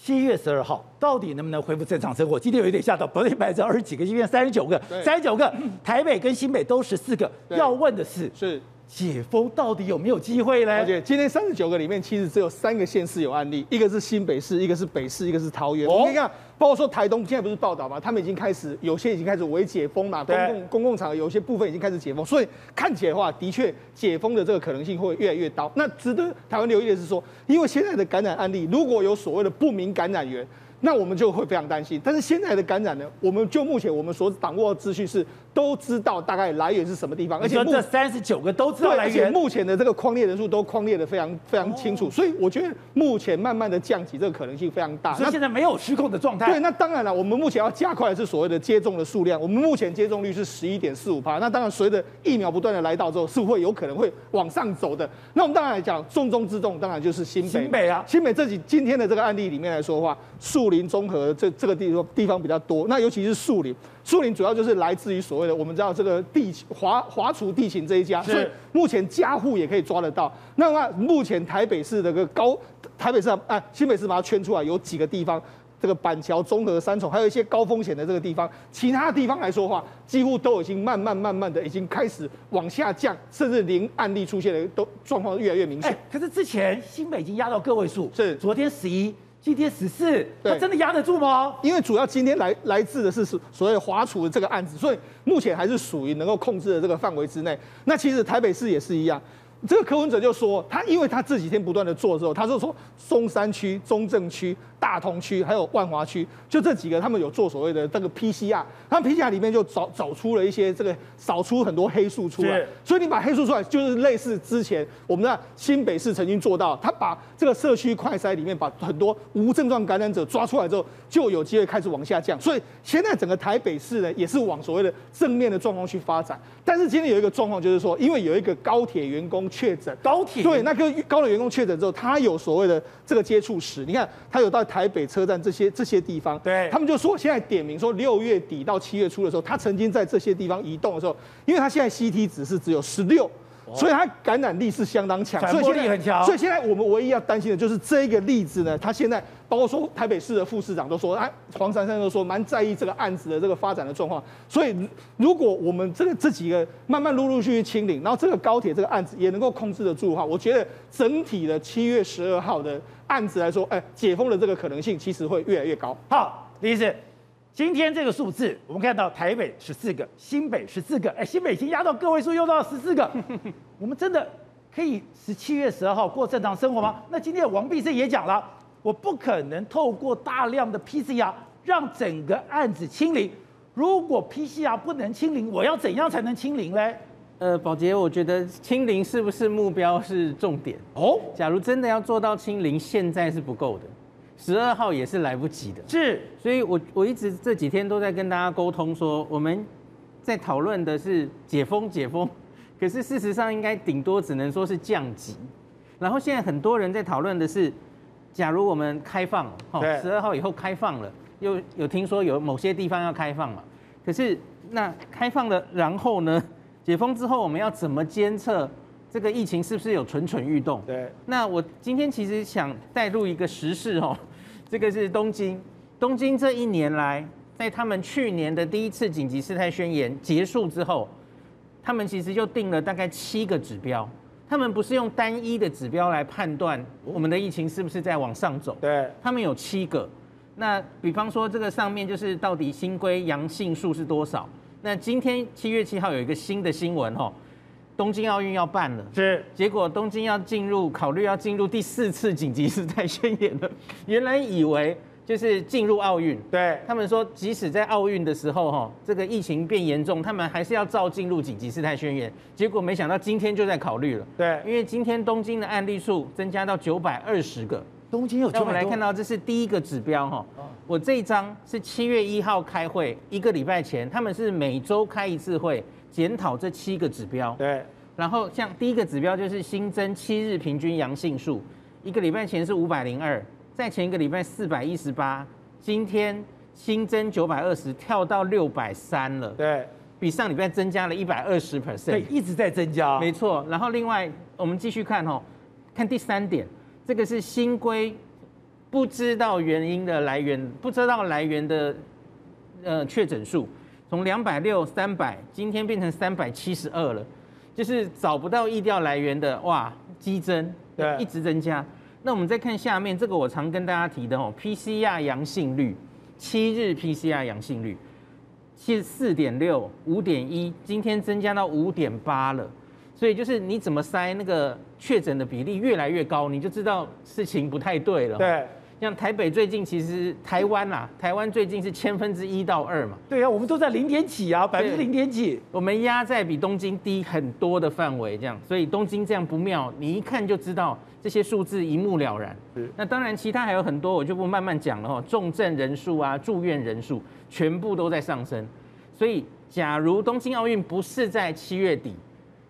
七月十二号到底能不能恢复正常生活？今天有一点吓到，昨天摆成二十几个，今天三十九个，三十九个，台北跟新北都十四个。要问的是，是解封到底有没有机会呢？而且今天三十九个里面，其实只有三个县市有案例，一个是新北市，一个是北市，一个是桃园。哦、你看。包括说台东现在不是报道嘛？他们已经开始有些已经开始微解封嘛，公共公共场合有些部分已经开始解封，所以看起来的话，的确解封的这个可能性会越来越高。那值得台湾留意的是说，因为现在的感染案例如果有所谓的不明感染源。那我们就会非常担心，但是现在的感染呢？我们就目前我们所掌握的资讯是都知道大概来源是什么地方，而且这三十九个都知道来源，而且目前的这个框列人数都框列的非常非常清楚，哦、所以我觉得目前慢慢的降级这个可能性非常大。所以现在没有失控的状态。对，那当然了，我们目前要加快的是所谓的接种的数量，我们目前接种率是十一点四五趴，那当然随着疫苗不断的来到之后，是会有可能会往上走的。那我们当然来讲，重中之重当然就是新北，新北啊，新北这几今天的这个案例里面来说的话，树林综合这。这个地方地方比较多，那尤其是树林，树林主要就是来自于所谓的我们知道这个地华华厨地勤这一家，所以目前家户也可以抓得到。那么目前台北市的个高台北市啊，新北市把它圈出来，有几个地方，这个板桥、中和、三重，还有一些高风险的这个地方，其他地方来说的话，几乎都已经慢慢慢慢的已经开始往下降，甚至零案例出现的都状况越来越明显。可是之前新北已经压到个位数，是昨天十一。今天十四，他真的压得住吗？因为主要今天来来自的是所谓华储的这个案子，所以目前还是属于能够控制的这个范围之内。那其实台北市也是一样，这个柯文哲就说他，因为他这几天不断的做之后，他就说松山区、中正区、大同区还有万华区，就这几个，他们有做所谓的这个 PCR，他们 PCR 里面就找找出了一些这个扫出很多黑数出来，所以你把黑数出来，就是类似之前我们的新北市曾经做到，他把这个社区快筛里面把很多无症状感染者抓出来之后，就有机会开始往下降。所以现在整个台北市呢，也是往所谓的正面的状况去发展。但是今天有一个状况，就是说，因为有一个高铁员工确诊，高铁对那个高铁员工确诊之后，他有所谓的这个接触史，你看他有到。台北车站这些这些地方，对，他们就说现在点名说六月底到七月初的时候，他曾经在这些地方移动的时候，因为他现在 CT 值是只有十六。所以它感染力是相当强，传播力很强。所以现在我们唯一要担心的就是这一个例子呢，他现在包括说台北市的副市长都说，哎，黄珊珊都说蛮在意这个案子的这个发展的状况。所以如果我们这个这几个慢慢陆陆续续清零，然后这个高铁这个案子也能够控制得住的话，我觉得整体的七月十二号的案子来说，哎，解封的这个可能性其实会越来越高。好，李医师。今天这个数字，我们看到台北十四个，新北十四个，哎，新北已经压到个位数，又到十四个。我们真的可以十七月十二号过正常生活吗？那今天王必胜也讲了，我不可能透过大量的 PCR 让整个案子清零。如果 PCR 不能清零，我要怎样才能清零呢？呃，宝杰，我觉得清零是不是目标是重点哦？假如真的要做到清零，现在是不够的。十二号也是来不及的，是，所以我我一直这几天都在跟大家沟通说，我们在讨论的是解封解封，可是事实上应该顶多只能说是降级。然后现在很多人在讨论的是，假如我们开放了，哈，十二号以后开放了，又有听说有某些地方要开放嘛，可是那开放了，然后呢，解封之后我们要怎么监测？这个疫情是不是有蠢蠢欲动？对。那我今天其实想带入一个时事哦，这个是东京。东京这一年来，在他们去年的第一次紧急事态宣言结束之后，他们其实就定了大概七个指标。他们不是用单一的指标来判断我们的疫情是不是在往上走。对。他们有七个。那比方说，这个上面就是到底新规阳性数是多少？那今天七月七号有一个新的新闻哦。东京奥运要办了，是，结果东京要进入考虑要进入第四次紧急事态宣言了。原来以为就是进入奥运，对他们说，即使在奥运的时候哈，这个疫情变严重，他们还是要照进入紧急事态宣言。结果没想到今天就在考虑了，对，因为今天东京的案例数增加到九百二十个，东京有九百多。那我们来看到这是第一个指标哈，我这一张是七月一号开会，一个礼拜前，他们是每周开一次会。检讨这七个指标，对，然后像第一个指标就是新增七日平均阳性数，一个礼拜前是五百零二，在前一个礼拜四百一十八，今天新增九百二十，跳到六百三了，对，比上礼拜增加了一百二十 percent，对，一直在增加，没错。然后另外我们继续看哦，看第三点，这个是新规不知道原因的来源，不知道来源的呃确诊数。从两百六、三百，今天变成三百七十二了，就是找不到疫调来源的哇，激增，对，一直增加。那我们再看下面这个，我常跟大家提的哦，PCR 阳性率，七日 PCR 阳性率，是四点六、五点一，今天增加到五点八了。所以就是你怎么筛那个确诊的比例越来越高，你就知道事情不太对了。对。像台北最近其实台湾啦，台湾最近是千分之一到二嘛。对啊，我们都在零点几啊，百分之零点几。我们压在比东京低很多的范围，这样，所以东京这样不妙，你一看就知道这些数字一目了然。是。那当然，其他还有很多，我就不慢慢讲了哈。重症人数啊，住院人数全部都在上升。所以，假如东京奥运不是在七月底，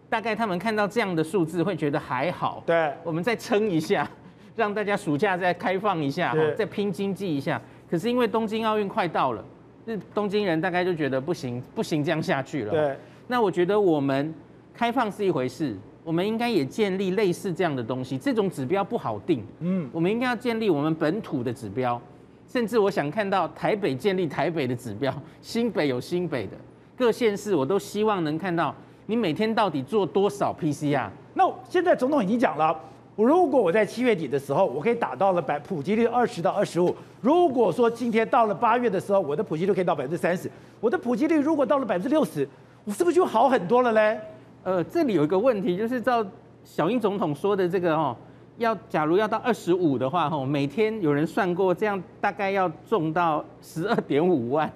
大概他们看到这样的数字会觉得还好。对。我们再撑一下。让大家暑假再开放一下，再拼经济一下。可是因为东京奥运快到了，是东京人大概就觉得不行，不行这样下去了。对。那我觉得我们开放是一回事，我们应该也建立类似这样的东西。这种指标不好定，嗯，我们应该要建立我们本土的指标，甚至我想看到台北建立台北的指标，新北有新北的，各县市我都希望能看到你每天到底做多少 PCR。那现在总统已经讲了。如果我在七月底的时候，我可以打到了百普及率二十到二十五。如果说今天到了八月的时候，我的普及率可以到百分之三十，我的普及率如果到了百分之六十，我是不是就好很多了嘞？呃，这里有一个问题，就是照小英总统说的这个哦，要假如要到二十五的话，吼，每天有人算过，这样大概要中到十二点五万，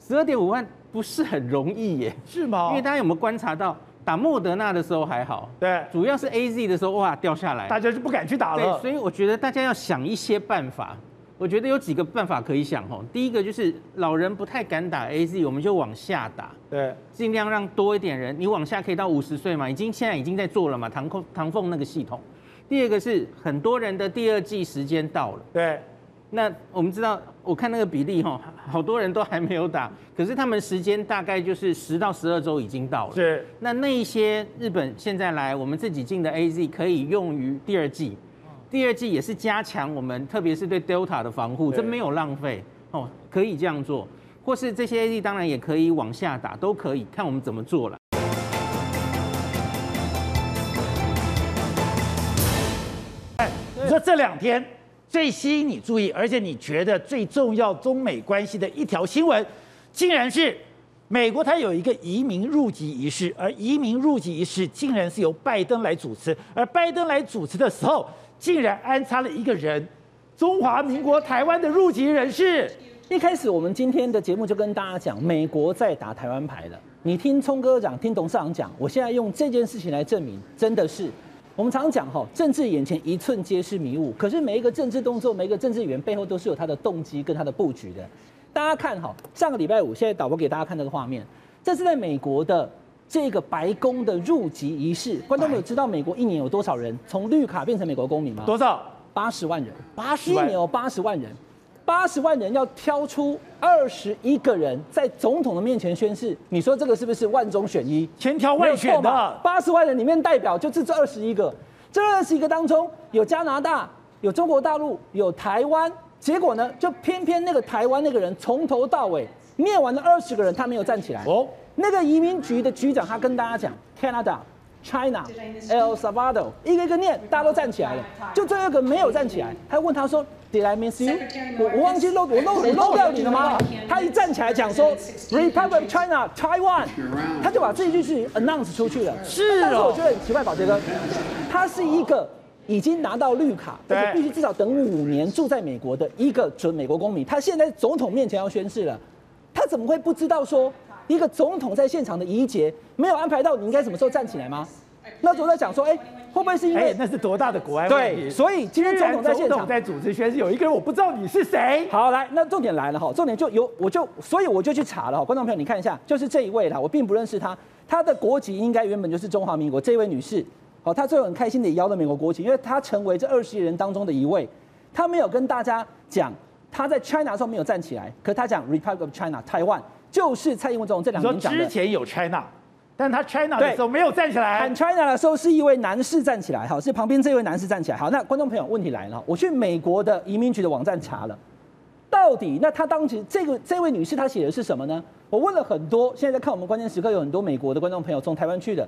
十二点五万不是很容易耶，是吗？因为大家有没有观察到，打莫德纳的时候还好，对，主要是 AZ 的时候哇掉下来，大家就不敢去打了。对，所以我觉得大家要想一些办法，我觉得有几个办法可以想哦。第一个就是老人不太敢打 AZ，我们就往下打，对，尽量让多一点人，你往下可以到五十岁嘛，已经现在已经在做了嘛，唐凤唐凤那个系统。第二个是很多人的第二季时间到了，对，那我们知道，我看那个比例哈，好多人都还没有打，可是他们时间大概就是十到十二周已经到了。是，那那一些日本现在来我们自己进的 AZ 可以用于第二季，第二季也是加强我们特别是对 Delta 的防护，这没有浪费哦，可以这样做，或是这些 AZ 当然也可以往下打，都可以看我们怎么做了。你说这两天最吸引你注意，而且你觉得最重要中美关系的一条新闻，竟然是美国它有一个移民入籍仪式，而移民入籍仪式竟然是由拜登来主持，而拜登来主持的时候，竟然安插了一个人，中华民国台湾的入籍人士。一开始我们今天的节目就跟大家讲，美国在打台湾牌了。你听聪哥讲，听董事长讲，我现在用这件事情来证明，真的是。我们常常讲哈，政治眼前一寸皆是迷雾。可是每一个政治动作，每一个政治语言背后都是有它的动机跟它的布局的。大家看哈，上个礼拜五，现在导播给大家看这个画面，这是在美国的这个白宫的入籍仪式。观众朋友知道美国一年有多少人从绿卡变成美国公民吗？多少？八十万人。八十万。一年有八十万人。八十万人要挑出二十一个人在总统的面前宣誓，你说这个是不是万中选一？千挑万选的。八十万人里面代表就是这二十一个，这二十一个当中有加拿大、有中国大陆、有台湾，结果呢，就偏偏那个台湾那个人从头到尾念完了二十个人，他没有站起来。哦，那个移民局的局长他跟大家讲，Canada。China, El Salvador，一个一个念，大家都站起来了，就这一个没有站起来。他问他说：“Did I miss you？” 我我忘记漏我漏我漏掉你了吗？他一站起来讲说：“Republic of China, Taiwan。”他就把这一句是 announce 出去了。是哦。但是我觉得很奇怪，宝杰哥，他是一个已经拿到绿卡，而且必须至少等五年住在美国的一个准美国公民。他现在总统面前要宣誓了，他怎么会不知道说？一个总统在现场的仪节没有安排到，你应该什么时候站起来吗？那我在讲说，哎，会不会是因为那是多大的国安？对，所以今天总统在现场在主持宣誓，有一个人我不知道你是谁。好，来，那重点来了哈，重点就有我就所以我就去查了哈，观众朋友你看一下，就是这一位啦，我并不认识他，他的国籍应该原本就是中华民国。这位女士，好，她最后很开心的摇了美国国旗，因为她成为这二十一人当中的一位，她没有跟大家讲她在 China 的时候没有站起来，可她讲 Republic of China 台湾。就是蔡英文总统这两年讲的。之前有 China，但他 China 的时候没有站起来。喊 China 的时候是一位男士站起来，好，是旁边这位男士站起来。好，那观众朋友，问题来了，我去美国的移民局的网站查了，到底那他当时这个这位女士她写的是什么呢？我问了很多，现在在看我们关键时刻有很多美国的观众朋友从台湾去的，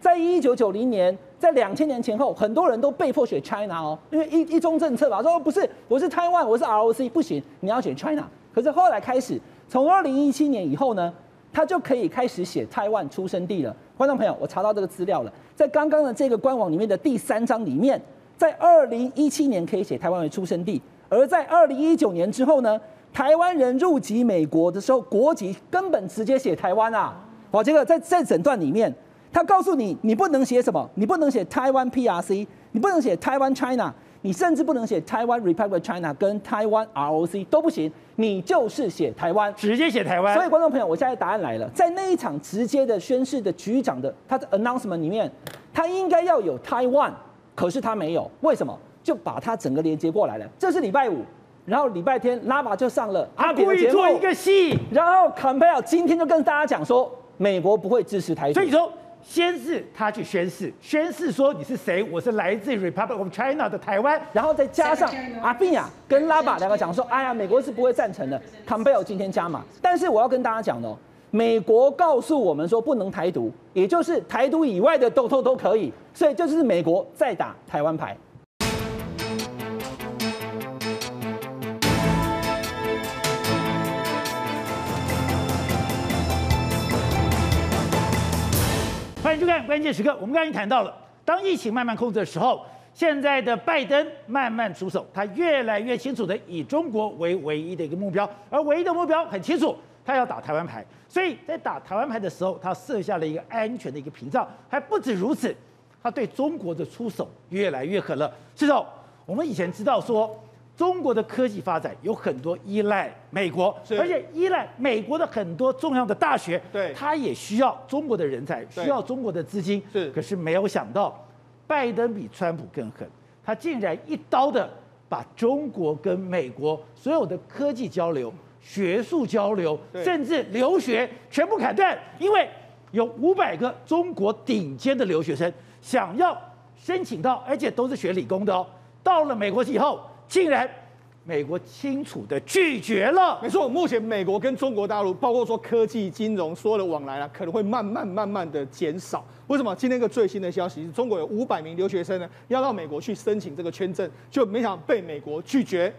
在一九九零年，在两千年前后，很多人都被迫写 China 哦，因为一一中政策吧，说不是，我是台湾，我是 ROC，不行，你要写 China。可是后来开始。从二零一七年以后呢，他就可以开始写台湾出生地了。观众朋友，我查到这个资料了，在刚刚的这个官网里面的第三章里面，在二零一七年可以写台湾为出生地，而在二零一九年之后呢，台湾人入籍美国的时候，国籍根本直接写台湾啊。好，这个在在整段里面，他告诉你，你不能写什么，你不能写台湾 PRC，你不能写台湾 China。你甚至不能写台湾 Republic China 跟台湾 ROC 都不行，你就是写台湾，直接写台湾。所以观众朋友，我现在答案来了，在那一场直接的宣誓的局长的他的 announcement 里面，他应该要有台湾，可是他没有，为什么？就把他整个连接过来了。这是礼拜五，然后礼拜天拉巴就上了阿扁的节目，他故意做一个戏，然后坎贝尔今天就跟大家讲说，美国不会支持台独，所以说。先是他去宣誓，宣誓说你是谁？我是来自 Republic of China 的台湾，然后再加上阿宾亚跟拉巴两个讲说，哎呀，美国是不会赞成的。坎贝尔今天加码，但是我要跟大家讲哦，美国告诉我们说不能台独，也就是台独以外的都都都可以，所以就是美国在打台湾牌。欢迎收看关键时刻。我们刚才谈到了，当疫情慢慢控制的时候，现在的拜登慢慢出手，他越来越清楚的以中国为唯一的一个目标，而唯一的目标很清楚，他要打台湾牌。所以在打台湾牌的时候，他设下了一个安全的一个屏障。还不止如此，他对中国的出手越来越狠了。是哦，我们以前知道说，中国的科技发展有很多依赖美国，而且依赖美国的很多重要的大学，对，他也需要中国的人才，需要中国的资金。是，可是没有想到。拜登比川普更狠，他竟然一刀的把中国跟美国所有的科技交流、学术交流，甚至留学全部砍断，因为有五百个中国顶尖的留学生想要申请到，而且都是学理工的哦，到了美国以后，竟然。美国清楚的拒绝了。没错，目前美国跟中国大陆，包括说科技、金融所有的往来呢，可能会慢慢、慢慢的减少。为什么？今天一个最新的消息是，中国有五百名留学生呢，要到美国去申请这个签证，就没想被美国拒绝。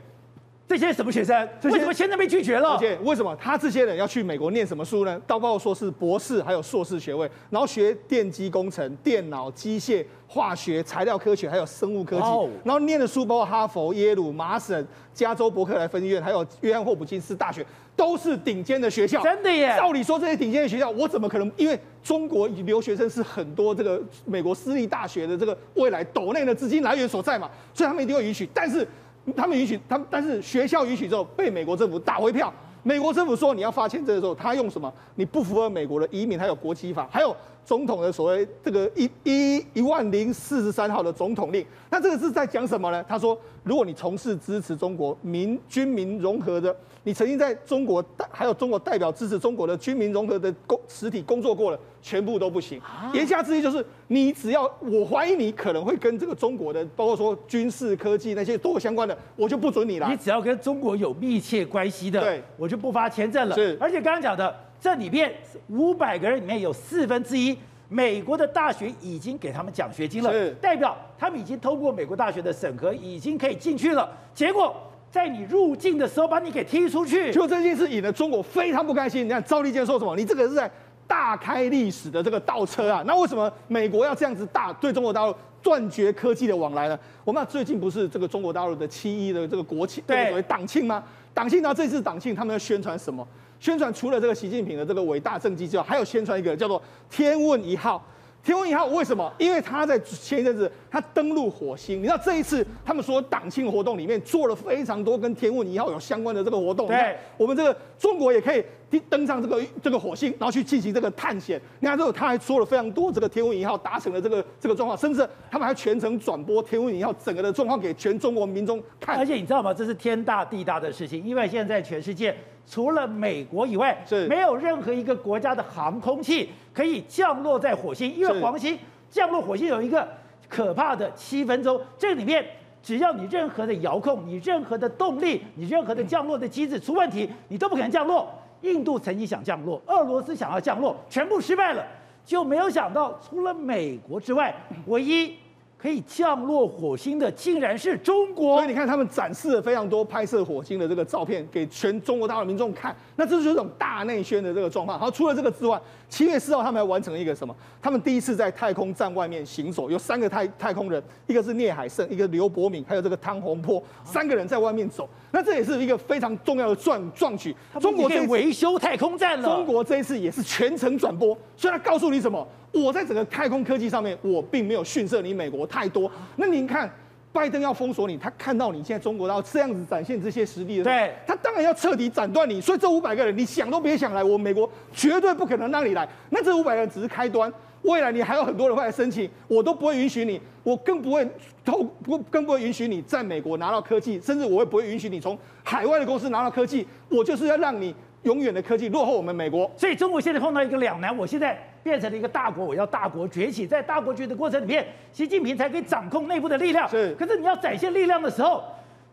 这些什么学生？为什么现在被拒绝了？而且为什么他这些人要去美国念什么书呢？包括说是博士，还有硕士学位，然后学电机工程、电脑、机械、化学、材料科学，还有生物科技。然后念的书包括哈佛、耶鲁、麻省、加州伯克莱分院，还有约翰霍普金斯大学，都是顶尖的学校。真的耶！照理说这些顶尖的学校，我怎么可能？因为中国留学生是很多这个美国私立大学的这个未来斗内的资金来源所在嘛，所以他们一定会允许。但是。他们允许他们，但是学校允许之后被美国政府打回票。美国政府说你要发签证的时候，他用什么？你不符合美国的移民还有国籍法，还有总统的所谓这个一一一万零四十三号的总统令。那这个是在讲什么呢？他说，如果你从事支持中国民军民融合的，你曾经在中国代还有中国代表支持中国的军民融合的工实体工作过了，全部都不行。言下之意就是，你只要我怀疑你可能会跟这个中国的，包括说军事科技那些都有相关的，我就不准你来。你只要跟中国有密切关系的，对，我就不发签证了。是，而且刚刚讲的这里面五百个人里面有四分之一，美国的大学已经给他们奖学金了，代表他们已经通过美国大学的审核，已经可以进去了。结果在你入境的时候把你给踢出去，就这件事引得中国非常不开心。你看赵立坚说什么？你这个是在。大开历史的这个倒车啊！那为什么美国要这样子大对中国大陆断绝科技的往来呢？我们最近不是这个中国大陆的七一的这个国庆，对，所谓党庆吗？党庆，然后这次党庆他们要宣传什么？宣传除了这个习近平的这个伟大政绩之外，还有宣传一个叫做“天问一号”。天问一号为什么？因为他在前一阵子他登陆火星，你知道这一次他们说党庆活动里面做了非常多跟天问一号有相关的这个活动。对，我们这个中国也可以登上这个这个火星，然后去进行这个探险。你看之后他还说了非常多这个天文一号达成了这个这个状况，甚至他们还全程转播天文一号整个的状况给全中国民众看。而且你知道吗？这是天大地大的事情，因为现在全世界。除了美国以外，是没有任何一个国家的航空器可以降落在火星，因为黄星降落火星有一个可怕的七分钟，这里面只要你任何的遥控、你任何的动力、你任何的降落的机制出问题，你都不可能降落。印度曾经想降落，俄罗斯想要降落，全部失败了，就没有想到除了美国之外，唯一。可以降落火星的竟然是中国，所以你看他们展示了非常多拍摄火星的这个照片给全中国大陆民众看，那这就是一种大内宣的这个状况。好，除了这个之外，七月四号他们还完成了一个什么？他们第一次在太空站外面行走，有三个太太空人，一个是聂海胜，一个刘伯明，还有这个汤洪波，三个人在外面走。那这也是一个非常重要的壮壮举。中国在维修太空站了。中国这一次也是全程转播，所以他告诉你什么？我在整个太空科技上面，我并没有逊色你美国太多。那您看，拜登要封锁你，他看到你现在中国要这样子展现这些实力的，对，他当然要彻底斩断你。所以这五百个人，你想都别想来，我美国绝对不可能让你来。那这五百个人只是开端，未来你还有很多人会来申请，我都不会允许你，我更不会透不更不会允许你在美国拿到科技，甚至我也不会允许你从海外的公司拿到科技。我就是要让你永远的科技落后我们美国。所以中国现在碰到一个两难，我现在。变成了一个大国，我要大国崛起，在大国崛起的过程里面，习近平才可以掌控内部的力量。是，可是你要展现力量的时候，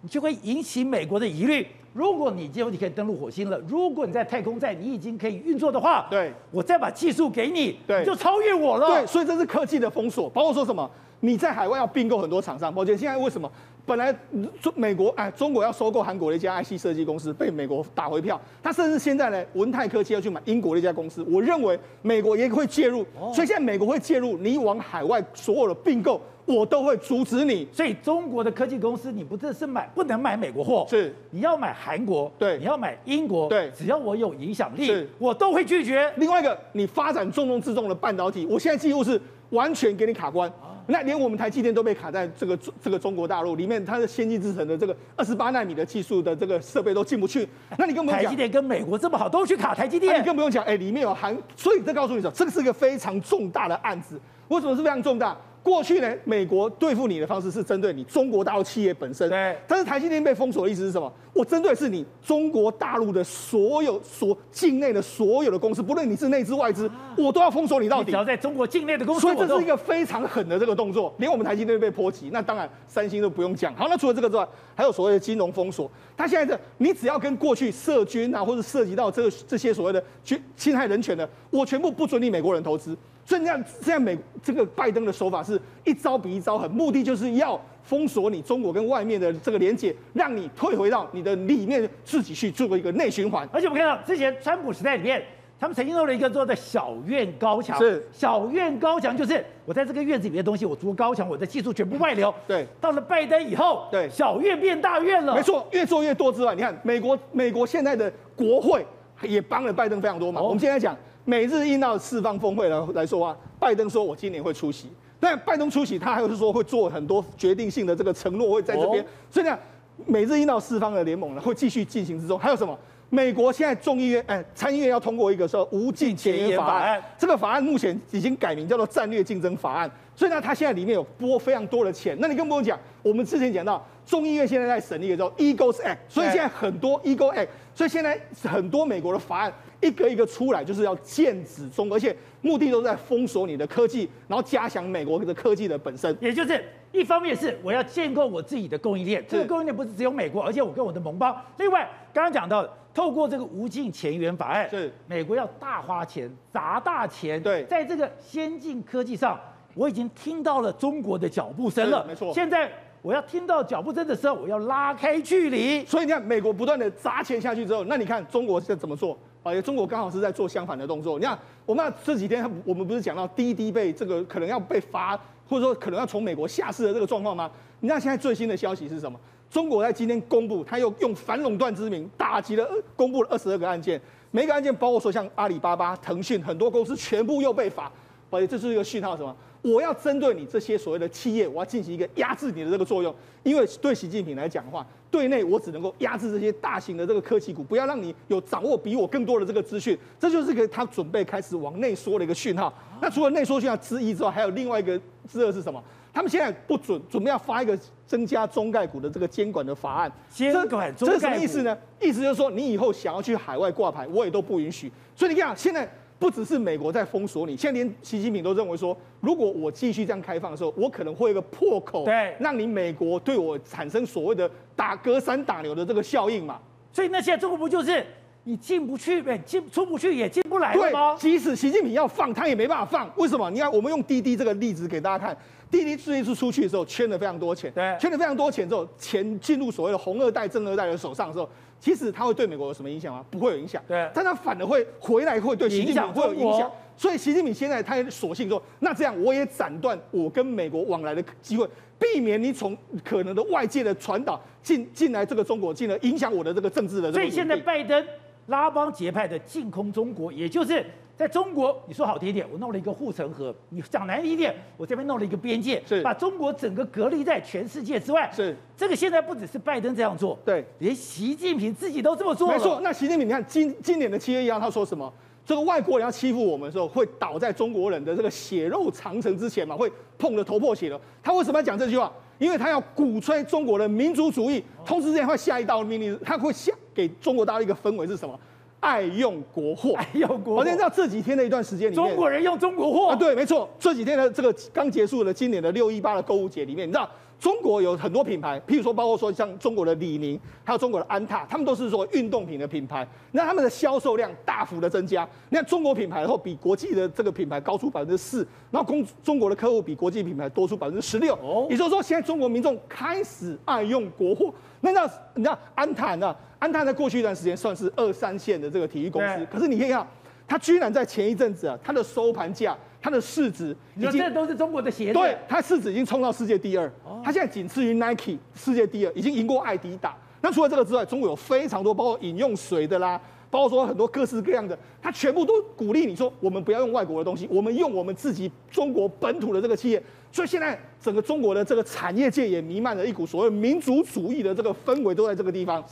你就会引起美国的疑虑。如果你今后你可以登陆火星了，如果你在太空站你已经可以运作的话，对，我再把技术给你，对，你就超越我了。对，所以这是科技的封锁，包括说什么？你在海外要并购很多厂商，抱歉，现在为什么本来中美国哎，中国要收购韩国的一家 IC 设计公司，被美国打回票。他甚至现在呢，文泰科技要去买英国的一家公司。我认为美国也会介入，所以现在美国会介入，你往海外所有的并购，我都会阻止你。所以中国的科技公司，你不只是买，不能买美国货，是你要买韩国，对，你要买英国，对，只要我有影响力，我都会拒绝。另外一个，你发展重中之重的半导体，我现在几乎是完全给你卡关。那连我们台积电都被卡在这个这个中国大陆里面，它的先进制程的这个二十八纳米的技术的这个设备都进不去。那你更不用讲，台积电跟美国这么好，都去卡台积电。你更不用讲，哎，里面有含，所以这告诉你说，这个是一个非常重大的案子。为什么是非常重大？过去呢，美国对付你的方式是针对你中国大陆企业本身。对。但是台积电被封锁的意思是什么？我针对的是你中国大陆的所有所境内的所有的公司，不论你是内资外资，我都要封锁你到底。只要在中国境内的公司，所以这是一个非常狠的这个动作。连我们台积电都被波及，那当然三星都不用讲。好，那除了这个之外，还有所谓的金融封锁。它现在这，你只要跟过去涉军啊，或者涉及到这个这些所谓的侵侵害人权的，我全部不准你美国人投资。所以这样，现在美这个拜登的手法是一招比一招狠，目的就是要封锁你中国跟外面的这个连接，让你退回到你的里面自己去做一个内循环。而且我们看到之前川普时代里面，他们曾经弄了一个做的小院高墙，是小院高墙，就是我在这个院子里面的东西，我筑高墙，我的技术全部外流。对，到了拜登以后，对，小院变大院了。没错，越做越多之外，你看美国美国现在的国会也帮了拜登非常多忙。哦、我们现在讲。美日印澳四方峰会来来说啊，拜登说我今年会出席，但拜登出席，他还是说会做很多决定性的这个承诺，会在这边。哦、所以呢，美日印澳四方的联盟呢会继续进行之中。还有什么？美国现在众议院哎参议院要通过一个说无尽前沿法案，这个法案目前已经改名叫做战略竞争法案。所以呢，它现在里面有拨非常多的钱。那你更不用讲，我们之前讲到众议院现在在审议的时候，EAGLES Act，所以现在很多 EAGLES Act，所以现在很多美国的法案。一个一个出来，就是要剑指中国，而且目的都在封锁你的科技，然后加强美国的科技的本身。也就是一方面是我要建构我自己的供应链，这个供应链不是只有美国，而且我跟我的盟邦。另外，刚刚讲到透过这个无尽前沿法案，是美国要大花钱砸大钱。对，在这个先进科技上，我已经听到了中国的脚步声了。没错，现在我要听到脚步声的时候，我要拉开距离。所以你看，美国不断的砸钱下去之后，那你看中国在怎么做？啊，中国刚好是在做相反的动作。你看，我们这几天我们不是讲到滴滴被这个可能要被罚，或者说可能要从美国下市的这个状况吗？你看现在最新的消息是什么？中国在今天公布，他又用反垄断之名打击了，公布了二十二个案件，每个案件包括说像阿里巴巴、腾讯很多公司全部又被罚，而且这是一个讯号什么？我要针对你这些所谓的企业，我要进行一个压制你的这个作用，因为对习近平来讲的话，对内我只能够压制这些大型的这个科技股，不要让你有掌握比我更多的这个资讯，这就是个他准备开始往内缩的一个讯号。那除了内缩讯号之一之外，还有另外一个之二是什么？他们现在不准准备要发一个增加中概股的这个监管的法案，监管中概股，这什么意思呢？意思就是说，你以后想要去海外挂牌，我也都不允许。所以你看现在。不只是美国在封锁你，现在连习近平都认为说，如果我继续这样开放的时候，我可能会有一个破口，对，让你美国对我产生所谓的打隔山打牛的这个效应嘛。所以那现在中国不就是你进不去呗，进出不去也进不来了吗？对，即使习近平要放，他也没办法放。为什么？你看，我们用滴滴这个例子给大家看，滴滴这一次出去的时候，圈了非常多钱，对，圈了非常多钱之后，钱进入所谓的红二代、正二代的手上的时候。其实它会对美国有什么影响吗？不会有影响。对，但它反而会回来，会对习近平会有影响。所以习近平现在他也索性说，那这样我也斩断我跟美国往来的机会，避免你从可能的外界的传导进进来这个中国，进而影响我的这个政治的。所以现在拜登拉帮结派的进攻中国，也就是。在中国，你说好听一点，我弄了一个护城河；你讲难听一点，我这边弄了一个边界，是把中国整个隔离在全世界之外。是这个现在不只是拜登这样做，对，连习近平自己都这么做。没错，那习近平，你看今今年的七月一号，他说什么？这个外国人要欺负我们的时候，会倒在中国人的这个血肉长城之前嘛，会碰得头破血流。他为什么要讲这句话？因为他要鼓吹中国的民族主义，同时之间会下一道命令，他会下给中国大陆一个氛围是什么？爱用国货，爱用国货。我先知道这几天的一段时间里面，中国人用中国货啊，对，没错。这几天的这个刚结束的今年的六一八的购物节里面，你知道中国有很多品牌，譬如说包括说像中国的李宁，还有中国的安踏，他们都是说运动品的品牌，那他们的销售量大幅的增加。你看中国品牌然后比国际的这个品牌高出百分之四，然后中中国的客户比国际品牌多出百分之十六。哦，也就是说现在中国民众开始爱用国货。那那你知道安踏呢？安踏在过去一段时间算是二三线的这个体育公司，可是你可以看，它居然在前一阵子啊，它的收盘价。它的市值，你说这都是中国的鞋子，对，它市值已经冲到世界第二，它现在仅次于 Nike，世界第二，已经赢过爱迪达。那除了这个之外，中国有非常多，包括饮用水的啦，包括说很多各式各样的，它全部都鼓励你说，我们不要用外国的东西，我们用我们自己中国本土的这个企业。所以现在整个中国的这个产业界也弥漫着一股所谓民族主义的这个氛围，都在这个地方。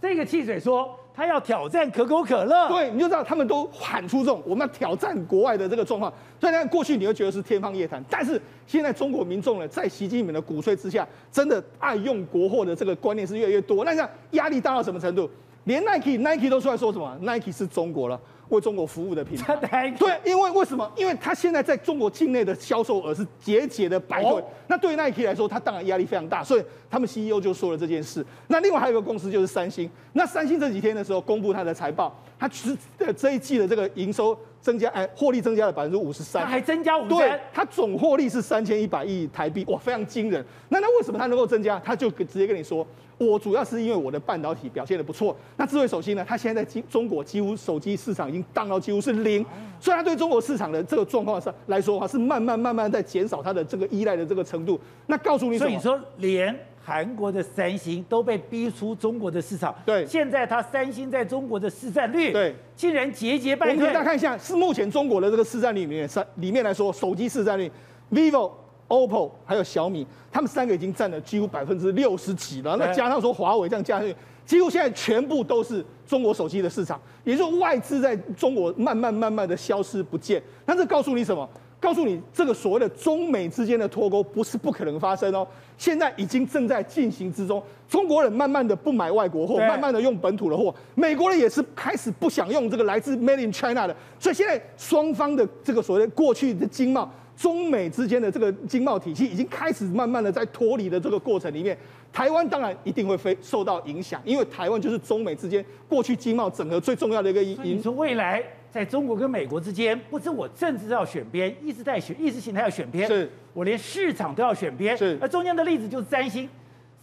这个汽水说。他要挑战可口可乐，对，你就知道他们都喊出这种我们要挑战国外的这个状况。虽然过去你会觉得是天方夜谭，但是现在中国民众呢，在习近平的鼓吹之下，真的爱用国货的这个观念是越来越多。那这样压力大到什么程度？连 Nike Nike 都出来说什么？Nike 是中国了。为中国服务的品牌，对，因为为什么？因为他现在在中国境内的销售额是节节的摆退，那对于耐克来说，它当然压力非常大，所以他们 CEO 就说了这件事。那另外还有一个公司就是三星，那三星这几天的时候公布它的财报，它是这一季的这个营收增加，哎，获利增加了百分之五十三，还增加五十三，对，它总获利是三千一百亿台币，哇，非常惊人。那那为什么它能够增加？他就直接跟你说。我主要是因为我的半导体表现的不错。那智慧手机呢？它现在在中国几乎手机市场已经降到几乎是零。所以它对中国市场的这个状况上来说的话，是慢慢慢慢在减少它的这个依赖的这个程度。那告诉你，所以你说连韩国的三星都被逼出中国的市场。对。现在它三星在中国的市占率，对，竟然节节败退。我们给大家看一下，是目前中国的这个市占率里面，三里面来说，手机市占率，vivo。OPPO 还有小米，他们三个已经占了几乎百分之六十几了。那加上说华为这样加上去，几乎现在全部都是中国手机的市场。也就是说，外资在中国慢慢慢慢的消失不见。那这告诉你什么？告诉你这个所谓的中美之间的脱钩不是不可能发生哦，现在已经正在进行之中。中国人慢慢的不买外国货，慢慢的用本土的货。美国人也是开始不想用这个来自 Made in China 的。所以现在双方的这个所谓过去的经贸。中美之间的这个经贸体系已经开始慢慢的在脱离的这个过程里面，台湾当然一定会非受到影响，因为台湾就是中美之间过去经贸整合最重要的一个因素。你说未来在中国跟美国之间，不是我政治要选边，意识在选意识形态要选边，是我连市场都要选边。是，而中间的例子就是三星，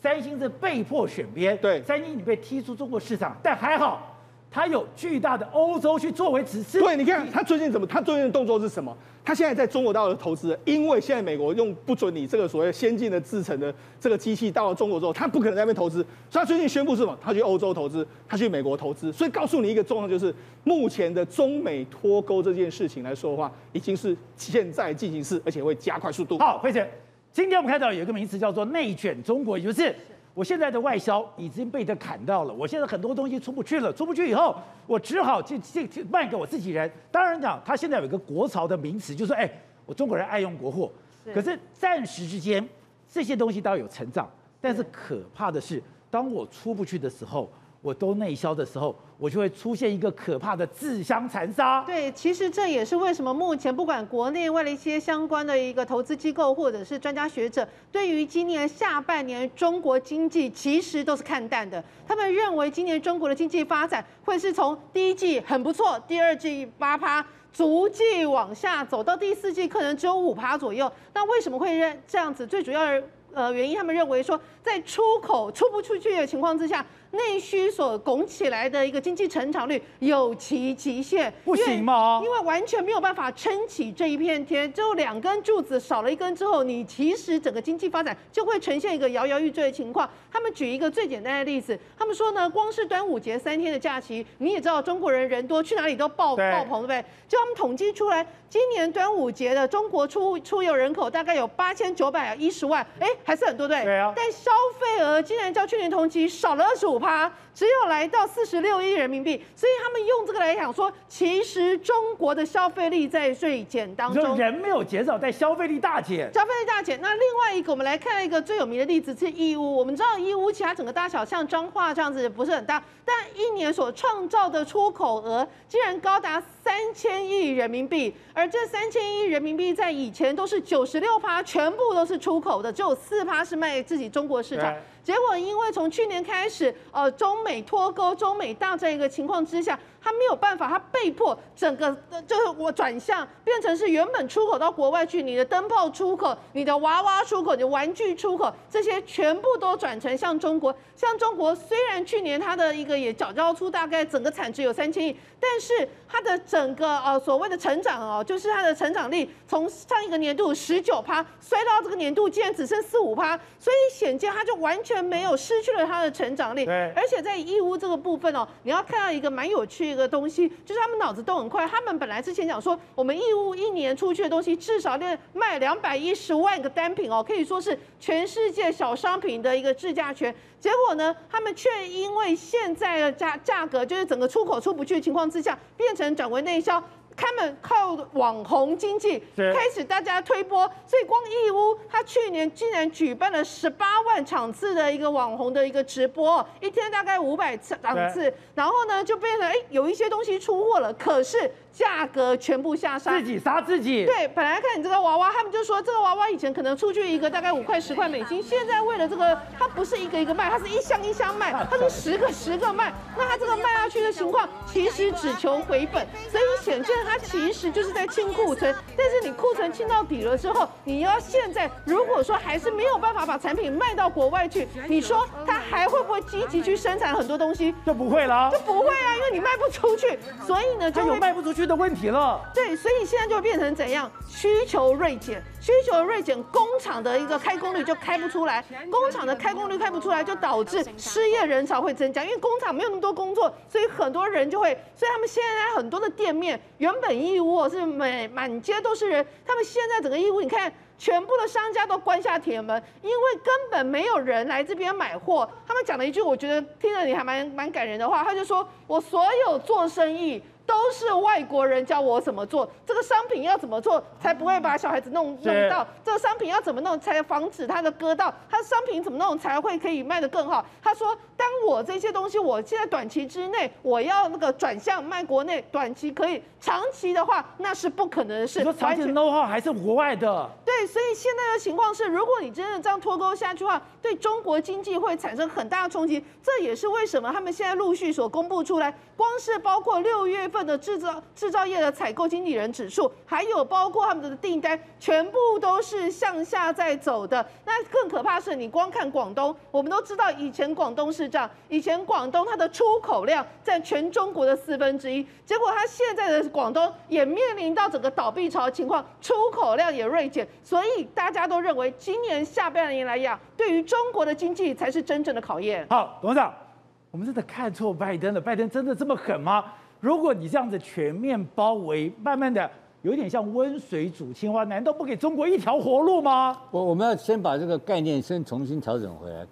三星是被迫选边，对，三星你被踢出中国市场，但还好。他有巨大的欧洲去作为指示。对，你看他最近怎么？他最近的动作是什么？他现在在中国大陆的投资，因为现在美国用不准你这个所谓先进的制成的这个机器到了中国之后，他不可能在那边投资，所以他最近宣布是什么？他去欧洲投资，他去美国投资。所以告诉你一个状况，就是目前的中美脱钩这件事情来说的话，已经是现在进行式，而且会加快速度。好，慧姐，今天我们看到有一个名词叫做内卷中国，也就是。我现在的外销已经被他砍到了，我现在很多东西出不去了，出不去以后，我只好去去去卖给我自己人。当然讲，他现在有一个国潮的名词，就是说，哎，我中国人爱用国货。可是暂时之间，这些东西倒有成长，但是可怕的是，当我出不去的时候。我都内销的时候，我就会出现一个可怕的自相残杀。对，其实这也是为什么目前不管国内外的一些相关的一个投资机构或者是专家学者，对于今年下半年中国经济其实都是看淡的。他们认为今年中国的经济发展会是从第一季很不错，第二季八趴，逐季往下走到第四季可能只有五趴左右。那为什么会这样子？最主要的呃原因，他们认为说在出口出不出去的情况之下。内需所拱起来的一个经济成长率有其极限，不行吗？因为完全没有办法撑起这一片天，只有两根柱子少了一根之后，你其实整个经济发展就会呈现一个摇摇欲坠的情况。他们举一个最简单的例子，他们说呢，光是端午节三天的假期，你也知道中国人人多，去哪里都爆爆棚，对不对？就他们统计出来，今年端午节的中国出出游人口大概有八千九百一十万，哎，还是很多对。对啊。但消费额竟然较去年同期少了二十五。趴，只有来到四十六亿人民币，所以他们用这个来讲说，其实中国的消费力在锐减当中，人没有减少，但消费力大减，消费力大减。那另外一个，我们来看一个最有名的例子是义乌，我们知道义乌其他整个大小像彰化这样子不是很大，但一年所创造的出口额竟然高达三千亿人民币，而这三千亿人民币在以前都是九十六趴，全部都是出口的，只有四趴是卖自己中国市场。结果因为从去年开始，呃，中美脱钩、中美大战一个情况之下。他没有办法，他被迫整个就是我转向变成是原本出口到国外去，你的灯泡出口、你的娃娃出口、你的玩具出口，这些全部都转成向中国。像中国虽然去年它的一个也缴交出大概整个产值有三千亿，但是它的整个呃所谓的成长哦，就是它的成长力从上一个年度十九趴摔到这个年度竟然只剩四五趴，所以显见它就完全没有失去了它的成长力。对，而且在义乌这个部分哦，你要看到一个蛮有趣。一个东西就是他们脑子都很快，他们本来之前讲说，我们义乌一年出去的东西至少得卖两百一十万个单品哦，可以说是全世界小商品的一个制价权。结果呢，他们却因为现在的价价格，就是整个出口出不去的情况之下，变成转为内销。他们靠网红经济开始大家推播，所以光义乌他去年竟然举办了十八万场次的一个网红的一个直播，一天大概五百次场次，然后呢就变成哎有一些东西出货了，可是。价格全部下杀，自己杀自己。对，本来看你这个娃娃，他们就说这个娃娃以前可能出去一个大概五块十块美金，现在为了这个，它不是一个一个卖，它是一箱一箱卖，它是十个十个卖。那它这个卖下去的情况，其实只求回本，所以显见它其实就是在清库存。但是你库存清到底了之后，你要现在如果说还是没有办法把产品卖到国外去，你说它还会不会积极去生产很多东西？就不会了，就不会啊，因为你卖不出去，所以呢，就有卖不出去的问题了，对，所以现在就变成怎样？需求锐减，需求锐减，工厂的一个开工率就开不出来，工厂的开工率开不出来，就导致失业人潮会增加，因为工厂没有那么多工作，所以很多人就会，所以他们现在很多的店面，原本义乌是满满街都是人，他们现在整个义乌，你看全部的商家都关下铁门，因为根本没有人来这边买货。他们讲了一句，我觉得听了你还蛮蛮感人的话，他就说我所有做生意。都是外国人教我怎么做，这个商品要怎么做才不会把小孩子弄弄到？这个商品要怎么弄才防止他的割到？他的商品怎么弄才会可以卖得更好？他说，当我这些东西，我现在短期之内我要那个转向卖国内，短期可以，长期的话那是不可能的事。你说长期 know how 还是国外的？对，所以现在的情况是，如果你真的这样脱钩下去的话，对中国经济会产生很大的冲击。这也是为什么他们现在陆续所公布出来，光是包括六月份。的制造制造业的采购经理人指数，还有包括他们的订单，全部都是向下在走的。那更可怕是，你光看广东，我们都知道以前广东是这样，以前广东它的出口量占全中国的四分之一，结果它现在的广东也面临到整个倒闭潮的情况，出口量也锐减，所以大家都认为今年下半年来讲，对于中国的经济才是真正的考验。好，董事长，我们真的看错拜登了，拜登真的这么狠吗？如果你这样子全面包围，慢慢的有点像温水煮青蛙，难道不给中国一条活路吗？我我们要先把这个概念先重新调整回来。